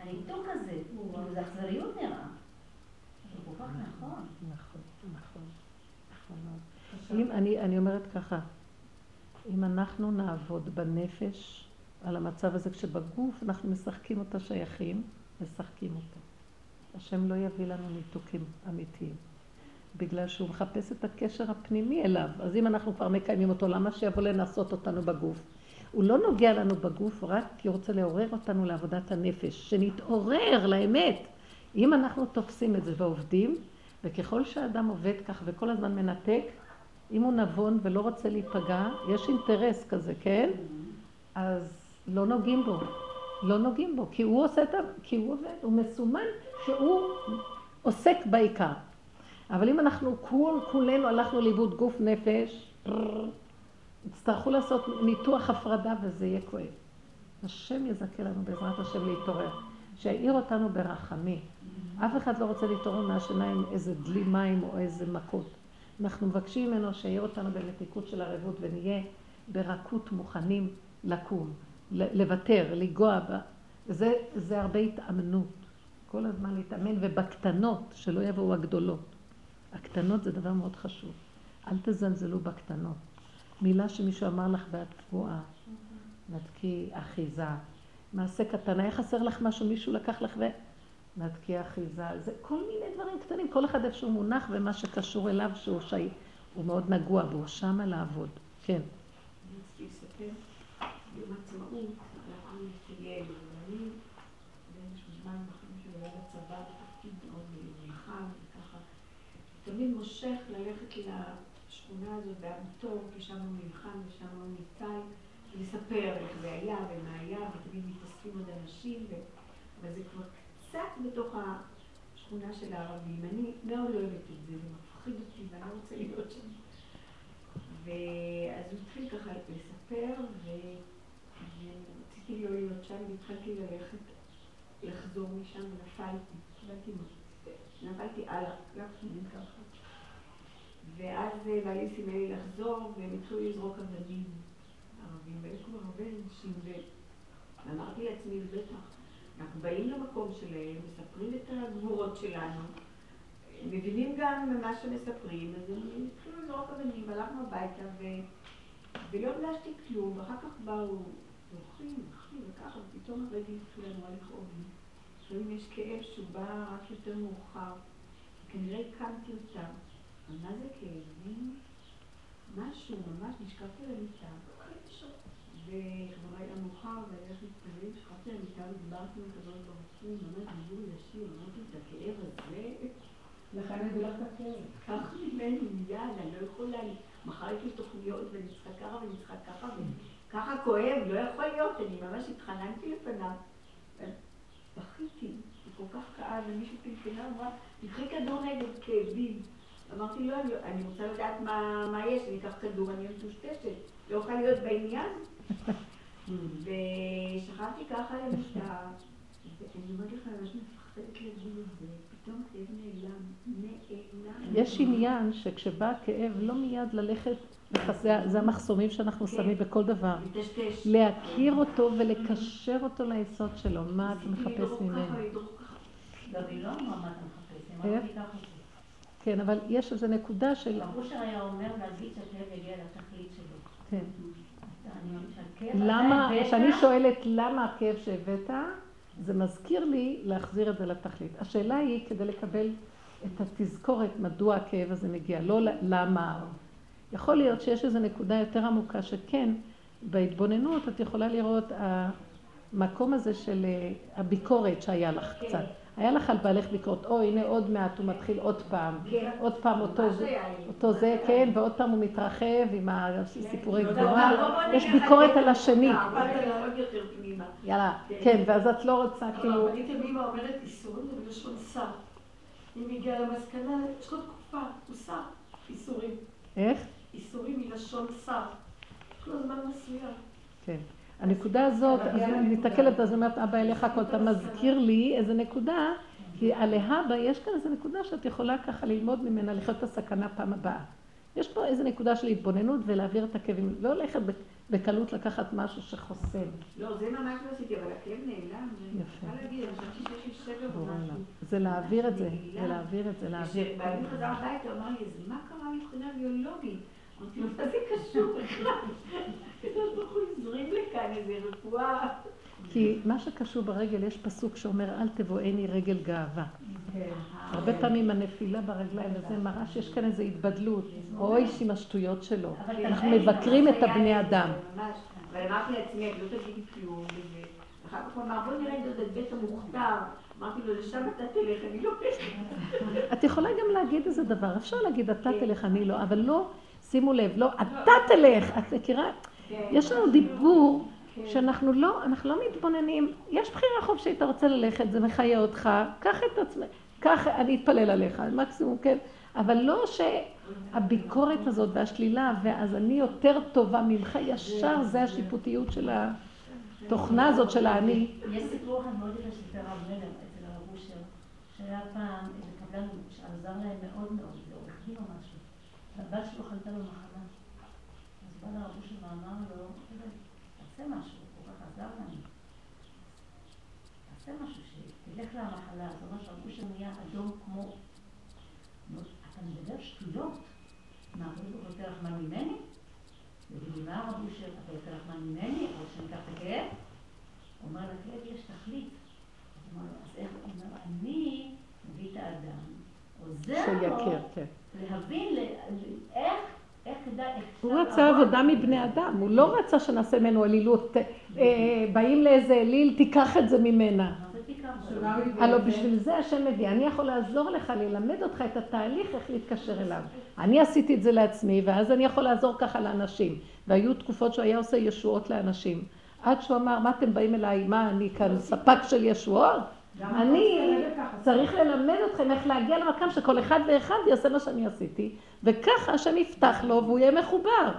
הניתוק הזה, כאילו זה אכזריות נראה. זה כל כך נכון. נכון, נכון. נכון מאוד. אני אומרת ככה, אם אנחנו נעבוד בנפש על המצב הזה, כשבגוף אנחנו משחקים אותה שייכים, משחקים אותה. השם לא יביא לנו ניתוקים אמיתיים. בגלל שהוא מחפש את הקשר הפנימי אליו. אז אם אנחנו כבר מקיימים אותו, למה שיבוא לנסות אותנו בגוף? הוא לא נוגע לנו בגוף רק הוא רוצה לעורר אותנו לעבודת הנפש, שנתעורר לאמת. אם אנחנו תופסים את זה ועובדים, וככל שאדם עובד כך וכל הזמן מנתק, אם הוא נבון ולא רוצה להיפגע, יש אינטרס כזה, כן? אז לא נוגעים בו. לא נוגעים בו, כי הוא עושה את ה... כי הוא עובד, הוא מסומן שהוא עוסק בעיקר. אבל אם אנחנו כול כולנו הלכנו לאיבוד גוף נפש, יצטרכו לעשות ניתוח הפרדה וזה יהיה כואב. השם יזכה לנו בעזרת השם להתעורר, שיעיר אותנו ברחמים. אף אחד לא רוצה להתעורר מהשינה עם איזה דלי מים או איזה מכות. אנחנו מבקשים ממנו שיעיר אותנו במתיקות של ערבות ונהיה ברכות מוכנים לקום, לוותר, לנגוע בה. זה, זה הרבה התאמנות. כל הזמן להתאמן, ובקטנות, שלא יבואו הגדולות. הקטנות זה דבר מאוד חשוב. אל תזלזלו בקטנות. מילה שמישהו אמר לך ואת פגועה, נתקי אחיזה. מעשה קטן, היה חסר לך משהו, מישהו לקח לך ו... נתקי אחיזה. זה כל מיני דברים קטנים, כל אחד איפה שהוא מונח ומה שקשור אליו שהוא שי... הוא מאוד נגוע בו, שמה לעבוד. כן. תמיד מושך ללכת ל... השכונה הזאת כי שם הוא נלחם ושם הוא ניצל, לספר איך זה היה ומה היה, ותמיד מתאספים עוד אנשים, ו... אבל זה כבר קצת בתוך השכונה של הערבים. אני מאוד לא אוהבת את זה, זה מפחיד אותי ואני לא רוצה להיות שם. ואז הוא התחיל ככה לספר, ורציתי לא להיות שם, והתחלתי ללכת, לחזור משם, ונפלתי. נפלתי הלאה, לא ככה. ואז אה, בעלי סימן לי לחזור, והם התחילו לזרוק אבנים ערבים, והיו כבר הרבה אנשים, ואמרתי לעצמי, בטח, אנחנו באים למקום שלהם, מספרים את הגבורות שלנו, מבינים גם ממה שמספרים, אז הם התחילו לזרוק אבנים, והלכנו הביתה, ו... ולא הרגשתי כלום, ואחר כך באו זוכרים, אחי, וככה, ופתאום הרגל התחילה נורא לכאוב לי. לפעמים יש כאב שהוא בא רק יותר מאוחר, כנראה הקמתי אותם. מה זה כאבים? משהו, ממש נשכבתי על המיטה. וכבר היה מאוחר והיה להתפלל, נשכבתי על המיטה ודיברתי עם הקדוש ברוך הוא, ממש דיבור ישיר, אמרתי את הכאב הזה. לכן אני את הכאב. קח ממני מיד, אני לא יכולה, מחר יש לי תוכניות ואני צריכה ככה ואני צריכה ככה, וככה כואב, לא יכול להיות, אני ממש התחננתי לפניו. בכיתי, זה כל כך כאב, ומישהו פלפלה, אמרה, תקחי כדור נגד כאבים. אמרתי לו, אני רוצה לדעת מה יש, אני אקח כדור, אני מטושטשת, לא יכולה להיות בעניין. ושכבתי ככה למיטה, ואני אומרת לך, אני מפחדת להגיד את זה, פתאום כאב נעלם, נעלם. יש עניין שכשבא הכאב, לא מיד ללכת, זה המחסומים שאנחנו כן. שמים בכל דבר. להכיר אותו ולקשר אותו ליסוד שלו, מה אתה מחפש ממנו. גם היא לא אמרה מה אתה מחפש, היא אמרה לי ככה זה. כן, אבל יש איזו נקודה של... אושר היה אומר להגיד שהכאב יגיע לתכלית שלו. כן. למה, כשאני שואלת למה הכאב שהבאת, זה מזכיר לי להחזיר את זה לתכלית. השאלה היא כדי לקבל את התזכורת מדוע הכאב הזה מגיע, לא למה. יכול להיות שיש איזו נקודה יותר עמוקה שכן, בהתבוננות את יכולה לראות המקום הזה של אה, הביקורת שהיה לך כן. קצת. היה לך על בעלך ביקורת, או הנה עוד מעט הוא מתחיל עוד פעם, כן. עוד פעם אותו זה, כן, ועוד פעם הוא מתרחב עם הסיפורי לא, גבורה, לא, יש ביקורת על על השני. אבל. יאללה, כן. כן, ואז את לא רוצה כאילו, הרבנית אביבה אומרת איסורים זה בלשון שר. אם הגיעה למסקנה, יש לו תקופה, הוא שר, איסורים. איך? איסורים מלשון שר. יש לו זמן מסוים. כן. הנקודה הזאת, אז אני מסתכלת, אז אומרת, אבא אליך הכל, אתה מזכיר לי איזה נקודה, כי להבא יש כאן איזה נקודה שאת יכולה ככה ללמוד ממנה לחיות את הסכנה פעם הבאה. יש פה איזה נקודה של התבוננות ולהעביר את הכאבים, לא ללכת בקלות לקחת משהו שחוסם. לא, זה ממש לא עשיתי, אבל הכאב נעלם. יפה. צריכה להגיד, אני חושבת שיש לי או בורא משהו. זה להעביר את זה, זה להעביר את זה, להעביר. כשבעלי חזר הביתה, הוא אמר לי, אז מה קרה מבחינה ביולוגית? אמרתי לו, מה זה קשור בכלל? הקדוש ברוך הוא הזרים לכאן איזה רפואה. כי מה שקשור ברגל, יש פסוק שאומר, אל תבואני רגל גאווה. הרבה פעמים הנפילה ברגליים, וזה מראה שיש כאן איזו התבדלות. אוי, עם השטויות שלו. אנחנו מבקרים את הבני אדם. אבל אמרתי לעצמי, את לא תגידי כלום. אחר כך הוא אמר, בוא נראה את בית המוכתר. אמרתי לו, לשם אתה תלך, אני לא... את יכולה גם להגיד איזה דבר, אפשר להגיד אתה כן. תלך, אני לא, אבל לא, שימו לב, לא, אתה תלך, את מכירה? כן. יש לנו דיבור. שאנחנו לא, אנחנו לא מתבוננים, יש בחירה חופשית, אתה רוצה ללכת, זה מחיה אותך, קח את עצמך, קח, אני אתפלל עליך, מקסימום, כן, אבל לא שהביקורת הזאת והשלילה, ואז אני יותר טובה ממך, ישר זה השיפוטיות של התוכנה הזאת של האני. יש סיפור אחד מאוד יפה שסיפר הרב מלר אצל הרב אושר, שהיה פעם איזה קבלן שעזר להם מאוד מאוד, זה עורך דין או משהו, והבת שלו חלתה במחלה. אז בא לרב אושר ואמר לו, תעשה משהו, הוא כל כך עזר לנו. תעשה משהו, שתלך למחלה. אז ממש רב אושר נהיה אדום כמו... אתה מדבר שטויות. מה, ברוך הוא יותר רחמן ממני? יגידו, מה הרב אושר, אתה יותר רחמן ממני? או שניקח את הכאב? הוא אומר, לכאב יש תכלית. אז איך, הוא אומר, אני מביא את האדם, עוזר לו שיכיר, כן. להבין איך, איך כדאי, הוא רצה. עבודה מבני אדם, הוא לא רצה שנעשה ממנו אלילות, אה, באים לאיזה אליל, תיקח את זה ממנה. הלוא? בשביל זה השם מביא, אני יכול לעזור לך, ללמד אותך את התהליך איך להתקשר אליו. אני עשיתי את זה לעצמי, ואז אני יכול לעזור ככה לאנשים. והיו תקופות שהוא היה עושה ישועות לאנשים. עד שהוא אמר, מה אתם באים אליי, מה אני כאן ספק של ישועות? אני. צריך ללמד אתכם איך להגיע למקום שכל אחד ואחד יעשה מה שאני עשיתי, וככה השם יפתח לו והוא יהיה מחובר.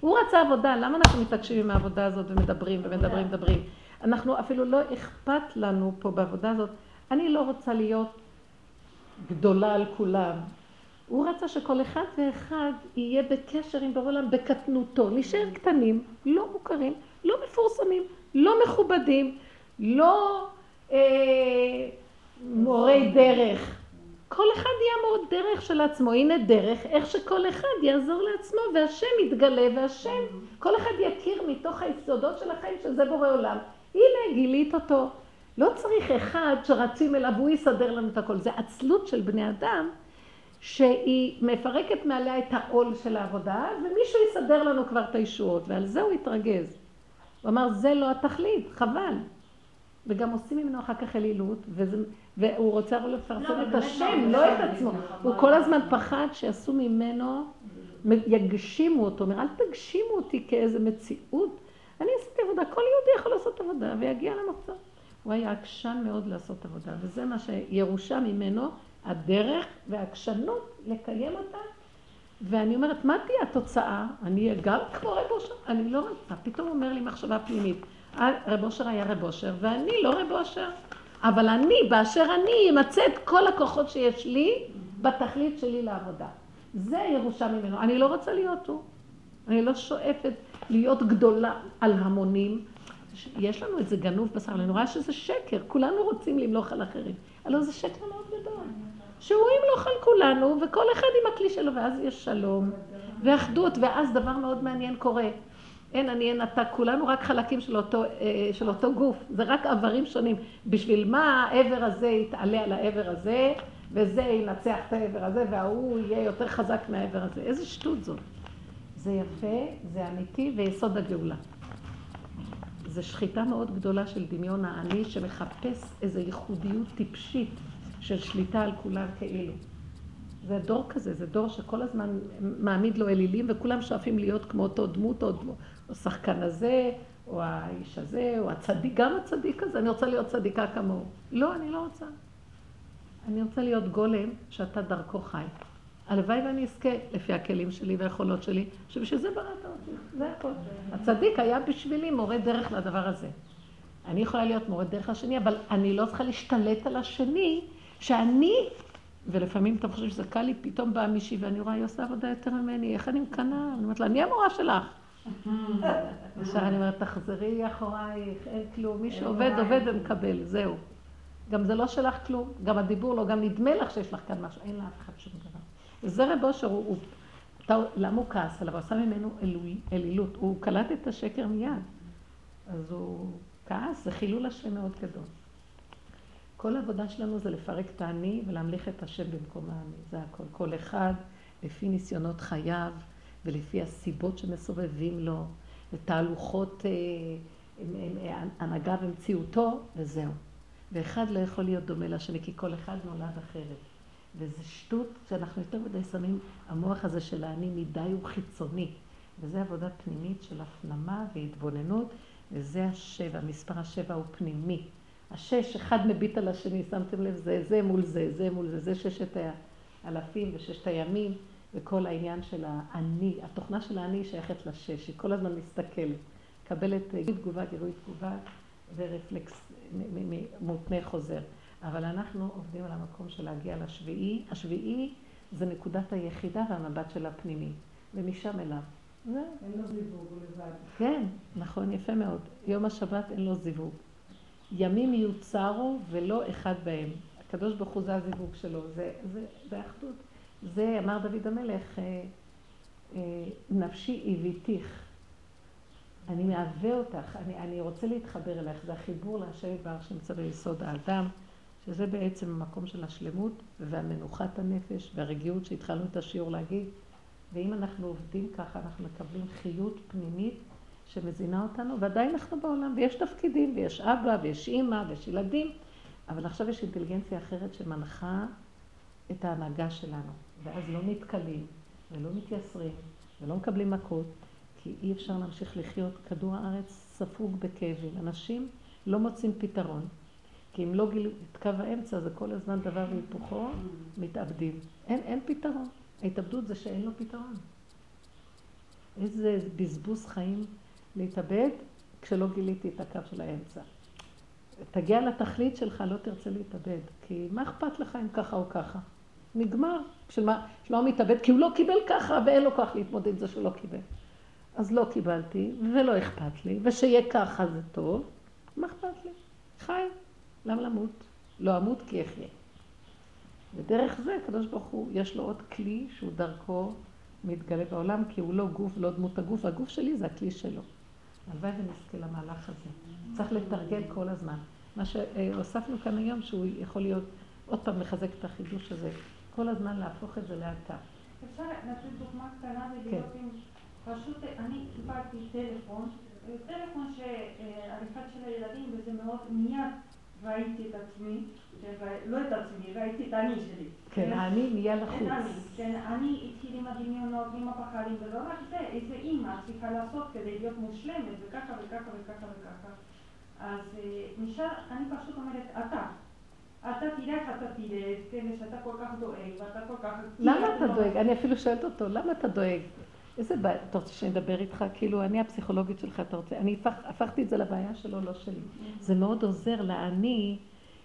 הוא רצה עבודה, למה אנחנו מתעקשים עם העבודה הזאת ומדברים ומדברים ומדברים? אנחנו אפילו לא אכפת לנו פה בעבודה הזאת. אני לא רוצה להיות גדולה על כולם. הוא רצה שכל אחד ואחד יהיה בקשר עם בורא עולם בקטנותו. נשאר קטנים, לא מוכרים, לא מפורסמים, לא מכובדים, לא מורי דרך. כל אחד יהיה מורה דרך של עצמו. הנה דרך, איך שכל אחד יעזור לעצמו, והשם יתגלה, והשם, כל אחד יכיר מתוך היסודות של החיים שזה בורא עולם. הנה, גילית אותו. לא צריך אחד שרצים אליו, הוא יסדר לנו את הכל. זה עצלות של בני אדם, שהיא מפרקת מעליה את העול של העבודה, ומישהו יסדר לנו כבר את הישועות, ועל זה הוא התרגז. הוא אמר, זה לא התכלית, חבל. וגם עושים ממנו אחר כך אלילות, וזה, והוא רוצה רק לפרסם לא, את השם, לא, לא לא, את עצמו. הוא לא, כל. הזמן פחד שיעשו ממנו, יגשימו אותו. אומר, אל תגשימו אותי כאיזה מציאות. אני עשיתי עבודה, כל יהודי יכול לעשות עבודה ויגיע למחזור. הוא היה עקשן מאוד לעשות עבודה, וזה מה שירושה ממנו, הדרך והעקשנות לקיים אותה. ואני אומרת, מה תהיה התוצאה? אני אהיה גם כמו רב אושר? אני לא רוצה. פתאום אומר לי מחשבה פנימית, רב אושר היה רב אושר, ואני לא רב אושר. אבל אני, באשר אני, אמצא את כל הכוחות שיש לי בתכלית שלי לעבודה. זה ירושה ממנו. אני לא רוצה להיות הוא. אני לא שואפת להיות גדולה על המונים. יש לנו את זה גנוב בשר, אני רואה שזה שקר. כולנו רוצים למלוך על אחרים. הלוא זה שקר מאוד גדול. שהוא ימלוך על כולנו, וכל אחד עם הכלי שלו, ואז יש שלום ואחדות, ואז דבר מאוד מעניין קורה. אין אני אין אתה, כולנו רק חלקים של אותו, אה, של אותו גוף, זה רק איברים שונים. בשביל מה העבר הזה יתעלה על העבר הזה, וזה ינצח את העבר הזה, וההוא יהיה יותר חזק מהעבר הזה. איזה שטות זאת. זה יפה, זה אמיתי, ויסוד הגאולה. זו שחיטה מאוד גדולה של דמיון האני שמחפש איזו ייחודיות טיפשית של שליטה על כולם כאילו. זה דור כזה, זה דור שכל הזמן מעמיד לו אלילים וכולם שואפים להיות כמו אותו דמות או, דמות, או שחקן הזה, או האיש הזה, או הצדיק, גם הצדיק הזה, אני רוצה להיות צדיקה כמוהו. לא, אני לא רוצה. אני רוצה להיות גולם שאתה דרכו חי. הלוואי ואני אזכה, לפי הכלים שלי והיכולות שלי, שבשביל זה בראת אותי, זה הכל. הצדיק היה בשבילי מורה דרך לדבר הזה. אני יכולה להיות מורה דרך לשני, אבל אני לא צריכה להשתלט על השני, שאני, ולפעמים אתה חושב שזה קל לי, פתאום באה מישהי ואני רואה, היא עושה עבודה יותר ממני, איך אני מקנאה? אני אומרת לה, אני המורה שלך. עכשיו אני אומרת, תחזרי אחורייך, אין כלום, מי שעובד, עובד ומקבל, זהו. גם זה לא שלך כלום, גם הדיבור לא, גם נדמה לך שיש לך כאן משהו, אין לאף אחד שום דבר. וזה רב אושר, הוא, הוא, למה הוא כעס עליו? הוא עשה ממנו אלילות, הוא קלט את השקר מיד. אז הוא כעס, זה חילול השם מאוד גדול. כל העבודה שלנו זה לפרק את האני ולהמליך את השם במקום האני, זה הכל. כל אחד לפי ניסיונות חייו ולפי הסיבות שמסובבים לו, ותהלוכות אה, הנהגה במציאותו, וזהו. ואחד לא יכול להיות דומה לשני, כי כל אחד נולד אחרת. וזה שטות שאנחנו יותר מדי שמים, המוח הזה של האני מדי הוא חיצוני. וזה עבודה פנימית של הפנמה והתבוננות, וזה השבע, מספר השבע הוא פנימי. השש, אחד מביט על השני, שמתם לב, זה זה מול זה, זה מול זה, זה ששת האלפים וששת הימים, וכל העניין של האני, התוכנה של האני שייכת לשש, היא כל הזמן מסתכלת, מקבלת גירוי תגובה, גירוי תגובה ורפלקס מותנה חוזר. אבל אנחנו עובדים על המקום של להגיע לשביעי. השביעי זה נקודת היחידה והמבט של הפנימי, ומשם אליו. זה. אין לו זיווג, הוא לבד. כן, נכון, יפה מאוד. יום השבת אין לו זיווג. ימים יוצרו ולא אחד בהם. הקדוש ברוך הוא זה הזיווג שלו, זה, זה, זה אחדות. זה אמר דוד המלך, אה, אה, נפשי הביתיך, אני מהווה אותך, אני, אני רוצה להתחבר אלייך, זה החיבור להשם יתברך שנמצא ביסוד האדם, שזה בעצם המקום של השלמות והמנוחת הנפש והרגיעות שהתחלנו את השיעור להגיד. ואם אנחנו עובדים ככה, אנחנו מקבלים חיות פנימית שמזינה אותנו, ועדיין אנחנו בעולם, ויש תפקידים, ויש אבא, ויש אימא, ויש ילדים, אבל עכשיו יש אינטליגנציה אחרת שמנחה את ההנהגה שלנו, ואז לא נתקלים, ולא מתייסרים, ולא מקבלים מכות, כי אי אפשר להמשיך לחיות. כדור הארץ ספוג בכאבים. אנשים לא מוצאים פתרון, כי אם לא גילו את קו האמצע, זה כל הזמן דבר והיפוכו, מתאבדים. אין, אין פתרון. ההתאבדות זה שאין לו פתרון. איזה בזבוז חיים להתאבד כשלא גיליתי את הקו של האמצע. תגיע לתכלית שלך, לא תרצה להתאבד, כי מה אכפת לך אם ככה או ככה? נגמר. של מה, של מה הוא מתאבד? כי הוא לא קיבל ככה ואין לו כוח להתמודד עם זה שהוא לא קיבל. אז לא קיבלתי, ולא אכפת לי, ושיהיה ככה זה טוב, מה אכפת לי? חי, למה למות? לא אמות כי אחיה. ודרך זה הקדוש ברוך הוא, יש לו עוד כלי שהוא דרכו מתגלה בעולם, כי הוא לא גוף, לא דמות הגוף, הגוף שלי זה הכלי שלו. הלוואי ונזכה למהלך הזה. צריך לתרגל כל הזמן. מה שהוספנו כאן היום, שהוא יכול להיות, עוד פעם לחזק את החידוש הזה, כל הזמן להפוך את זה לאתה. אפשר לתת דוגמה קטנה ולראות אם פשוט אני קיבלתי טלפון, טלפון שעריכת של הילדים וזה מאוד מיד ראיתי את עצמי, לא את עצמי, ראיתי את אני שלי. כן, האני נהיה לחוץ. כן, אני התחיל עם הדמיונות, עם הפחדים, ולא רק זה, איזה אימא צריכה לעשות כדי להיות מושלמת, וככה וככה וככה וככה. אז נשאר, אני פשוט אומרת, אתה. אתה איך אתה תראה, כן, שאתה כל כך דואג, ואתה כל כך... למה אתה דואג? אני אפילו שואלת אותו, למה אתה דואג? איזה בעיה, אתה רוצה שאני אדבר איתך? כאילו, אני הפסיכולוגית שלך, אתה רוצה? אני הפך, הפכתי את זה לבעיה שלו, לא שלי. זה מאוד עוזר לאני,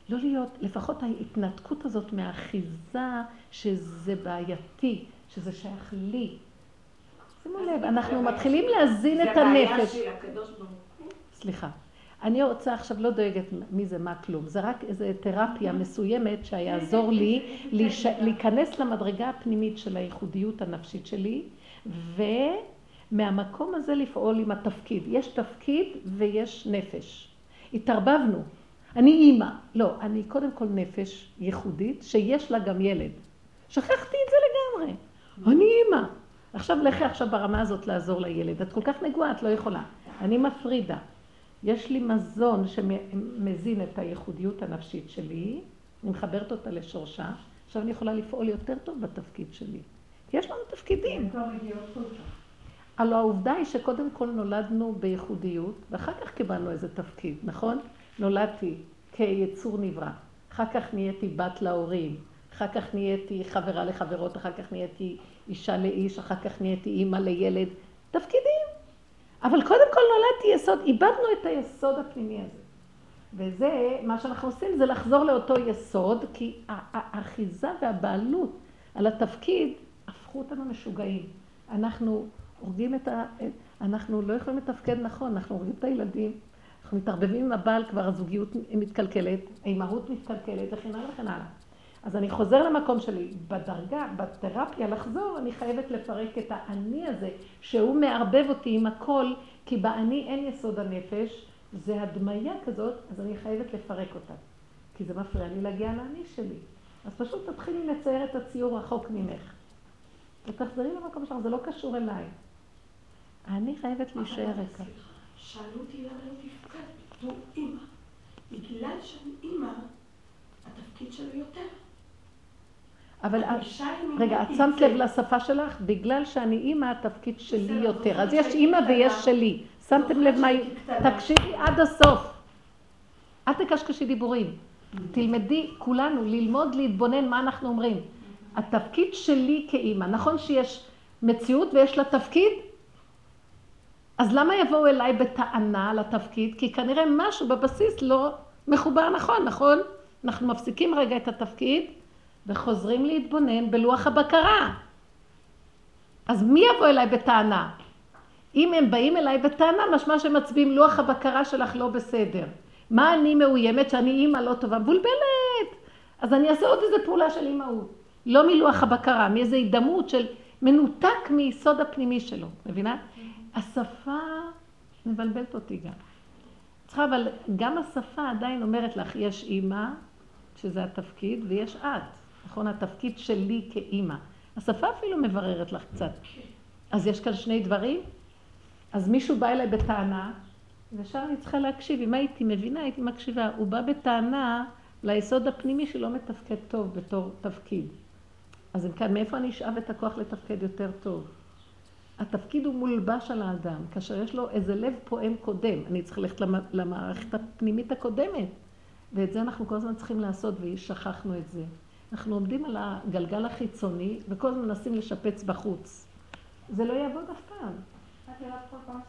לא להיות, לפחות ההתנתקות הזאת מהאחיזה שזה בעייתי, שזה שייך לי. שימו לב, אנחנו מתחילים להזין את הנפש. זה הבעיה של הקדוש ברוך הוא. סליחה. אני רוצה עכשיו לא דואגת מי זה מה כלום, זה רק איזו תרפיה מסוימת שיעזור לי להיש... להיכנס למדרגה הפנימית של הייחודיות הנפשית שלי ומהמקום הזה לפעול עם התפקיד. יש תפקיד ויש נפש. התערבבנו. אני אימא. לא, אני קודם כל נפש ייחודית שיש לה גם ילד. שכחתי את זה לגמרי. אני אימא. עכשיו לכי עכשיו ברמה הזאת לעזור לילד. את כל כך נגועה, את לא יכולה. אני מפרידה. יש לי מזון שמזין את הייחודיות הנפשית שלי, אני מחברת אותה לשורשה, עכשיו אני יכולה לפעול יותר טוב בתפקיד שלי. יש לנו תפקידים. הלוא העובדה היא שקודם כל נולדנו בייחודיות, ואחר כך קיבלנו איזה תפקיד, נכון? נולדתי כיצור נברא, אחר כך נהייתי בת להורים, אחר כך נהייתי חברה לחברות, אחר כך נהייתי אישה לאיש, אחר כך נהייתי אימא לילד. תפקידים. אבל קודם כל נולדתי יסוד, איבדנו את היסוד הפנימי הזה. וזה, מה שאנחנו עושים זה לחזור לאותו יסוד, כי האחיזה והבעלות על התפקיד הפכו אותנו משוגעים. אנחנו הורגים את ה... אנחנו לא יכולים לתפקד נכון, אנחנו הורגים את הילדים, אנחנו מתערבבים עם הבעל, כבר הזוגיות מתקלקלת, האימהות מתקלקלת וכן הלאה וכן הלאה. אז אני חוזר למקום שלי. בדרגה, בתרפיה, לחזור, אני חייבת לפרק את האני הזה, שהוא מערבב אותי עם הכל, כי באני אין יסוד הנפש, זה הדמיה כזאת, אז אני חייבת לפרק אותה. כי זה מפריע לי להגיע לאני שלי. אז פשוט תתחילי לצייר את הציור רחוק ממך. ותחזרי למקום שלך, זה לא קשור אליי. אני חייבת להישאר ריקה. שאלו אותי למה לא תפקדת, הוא אימא. בגלל שאני אימא, התפקיד שלו יותר. אבל רגע, את שמת לב לשפה שלך? בגלל שאני אימא, התפקיד שלי יותר. אז יש אימא ויש שלי. שמתם לב מה... תקשיבי עד הסוף. אל תקשקשי דיבורים. תלמדי כולנו ללמוד להתבונן מה אנחנו אומרים. התפקיד שלי כאימא, נכון שיש מציאות ויש לה תפקיד? אז למה יבואו אליי בטענה על התפקיד? כי כנראה משהו בבסיס לא מחובר נכון, נכון? אנחנו מפסיקים רגע את התפקיד וחוזרים להתבונן בלוח הבקרה. אז מי יבוא אליי בטענה? אם הם באים אליי בטענה, משמע שמצביעים לוח הבקרה שלך לא בסדר. מה אני מאוימת? שאני אימא לא טובה? מבולבלת. אז אני אעשה עוד איזה פעולה של אימהות. לא מלוח הבקרה, מאיזה הידמות של מנותק מיסוד הפנימי שלו. מבינה? השפה מבלבלת אותי גם. צריכה, אבל גם השפה עדיין אומרת לך, יש אימא, שזה התפקיד, ויש את. נכון? התפקיד שלי כאימא. השפה אפילו מבררת לך קצת. אז יש כאן שני דברים. אז מישהו בא אליי בטענה, ושם אני צריכה להקשיב. אם הייתי מבינה, הייתי מקשיבה. הוא בא בטענה ליסוד הפנימי שלא מתפקד טוב בתור תפקיד. אז אם כאן, מאיפה אני אשאב את הכוח לתפקד יותר טוב? התפקיד הוא מולבש על האדם, כאשר יש לו איזה לב פועם קודם. אני צריכה ללכת למערכת הפנימית הקודמת. ואת זה אנחנו כל הזמן צריכים לעשות, ושכחנו את זה. אנחנו עומדים על הגלגל החיצוני, וכל הזמן מנסים לשפץ בחוץ. זה לא יעבוד אף פעם. את יודעת, כל פעם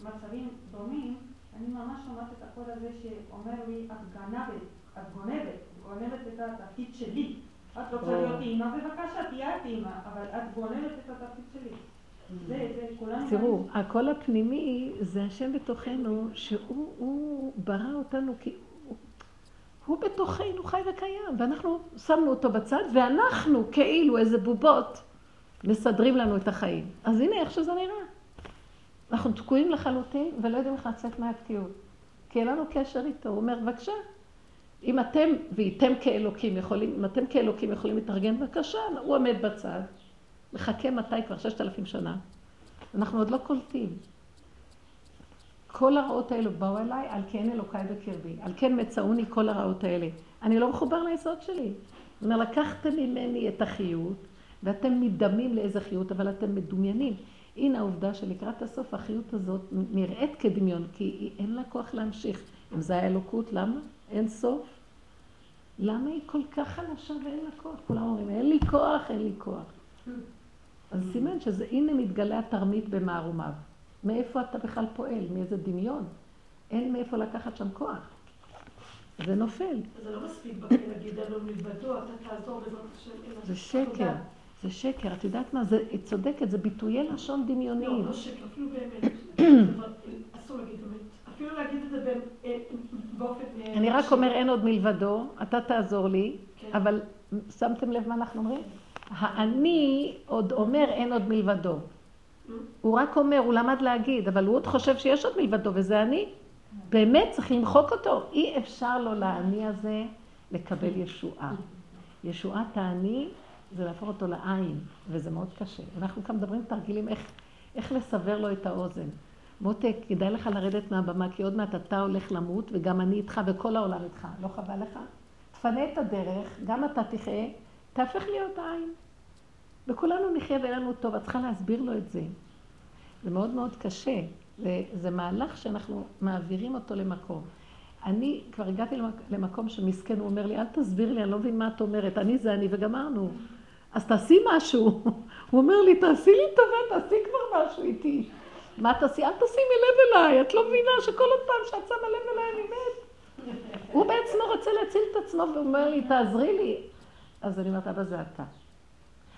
שבמצבים דומים, אני ממש שומעת את הקול הזה שאומר לי, את גנבת, את גונבת, גונבת את התפקיד שלי. את רוצה להיות אימא, בבקשה, תהיה את אימא, אבל את גונבת את התפקיד שלי. תראו, הקול הפנימי זה השם בתוכנו, שהוא ברא אותנו כי הוא בתוכנו חי וקיים, ואנחנו שמנו אותו בצד, ואנחנו כאילו איזה בובות מסדרים לנו את החיים. אז הנה איך שזה נראה. אנחנו תקועים לחלוטין ולא יודעים איך לצאת מהתקיעות. כי אין לנו קשר איתו. הוא אומר, בבקשה, אם אתם, ואיתם כאלוקים יכולים, אם אתם כאלוקים יכולים להתארגן, בבקשה, הוא עומד בצד, מחכה מתי כבר? ששת אלפים שנה. אנחנו עוד לא קולטים. כל הרעות האלו באו אליי, על כן אלוקיי בקרבי. על כן מצאוני כל הרעות האלה. אני לא מחובר ליסוד שלי. זאת אומרת, לקחתם ממני את החיות, ואתם מדמים לאיזה חיות, אבל אתם מדומיינים. הנה העובדה שלקראת הסוף החיות הזאת נראית כדמיון, כי אין לה כוח להמשיך. אם זה היה אלוקות, למה? אין סוף. למה היא כל כך חלשה ואין לה כוח? כולם אומרים, אין לי כוח, אין לי כוח. אז סימן שזה, הנה מתגלה התרמית במערומיו. מאיפה אתה בכלל פועל? מאיזה דמיון? אין מאיפה לקחת שם כוח. זה נופל. זה לא מספיק להגיד לנו מלבדו, אתה תעזור בעזרת השם. זה שקר. זה שקר. את יודעת מה? זה, היא צודקת, זה ביטויי לשון דמיוניים. לא, לא שקר, אפילו באמת. אסור להגיד באמת. אפילו להגיד את זה אה, באופן... אה, אני רק אומר, אין עוד מלבדו, אתה תעזור לי, כן. אבל שמתם לב מה אנחנו אומרים? האני עוד אומר, אין עוד מלבדו. הוא רק אומר, הוא למד להגיד, אבל הוא עוד חושב שיש עוד מלבדו, וזה אני. באמת צריך למחוק אותו. אי אפשר לו לאני הזה לקבל ישועה. ישועת האני זה להפוך אותו לעין, וזה מאוד קשה. אנחנו כאן מדברים תרגילים איך, איך לסבר לו את האוזן. מותק, כדאי לך לרדת מהבמה, כי עוד מעט אתה הולך למות, וגם אני איתך, וכל העולם איתך. לא חבל לך? תפנה את הדרך, גם אתה תחיה, תהפך להיות עין. וכולנו נחיה ואין לנו טוב, את צריכה להסביר לו את זה. זה מאוד מאוד קשה. זה, זה מהלך שאנחנו מעבירים אותו למקום. אני כבר הגעתי למקום שמסכן, הוא אומר לי, אל תסביר לי, אני לא מבין מה את אומרת, אני זה אני וגמרנו. אז תעשי משהו. הוא אומר לי, תעשי לי טובה, תעשי כבר משהו איתי. מה תעשי? אל תשימי לב אליי, את לא מבינה שכל עוד פעם שאת שמה לב אליי אני מת. הוא בעצמו רוצה להציל את עצמו ואומר לי, תעזרי לי. אז אני אומרת, אבא זה אתה.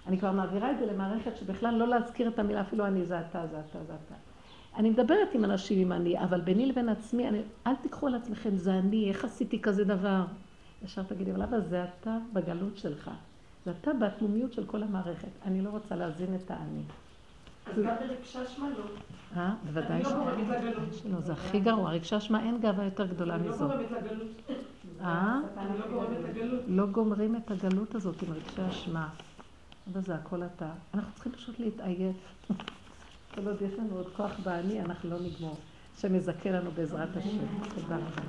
אני כבר מעבירה את זה למערכת שבכלל לא להזכיר את המילה, אפילו אני זה אתה, זה אתה, זה אתה. אני מדברת עם אנשים עם אני, אבל ביני לבין עצמי, אני, אל תיקחו על עצמכם, זה אני, איך עשיתי כזה דבר? ישר תגידי, אבל אבא, זה אתה בגלות שלך. זה אתה בהתמומיות של כל המערכת. אני לא רוצה להזין את האני. אז גם ברגשה שמה לא. אה, בוודאי אני לא גורמת לגלות. שלא, זה הכי גרוע. רגשה שמה אין גאווה יותר גדולה אני לא מזו. גורמת לגלות. אה? אני לא גורמת לגלות. לא גומרים את הגלות הזאת עם רגשי אשמה. אבל זה הכל אתה. אנחנו צריכים פשוט להתעייף. כל עוד יש לנו עוד כוח בעני, אנחנו לא נגמור. שמזכה לנו בעזרת השם. תודה רבה.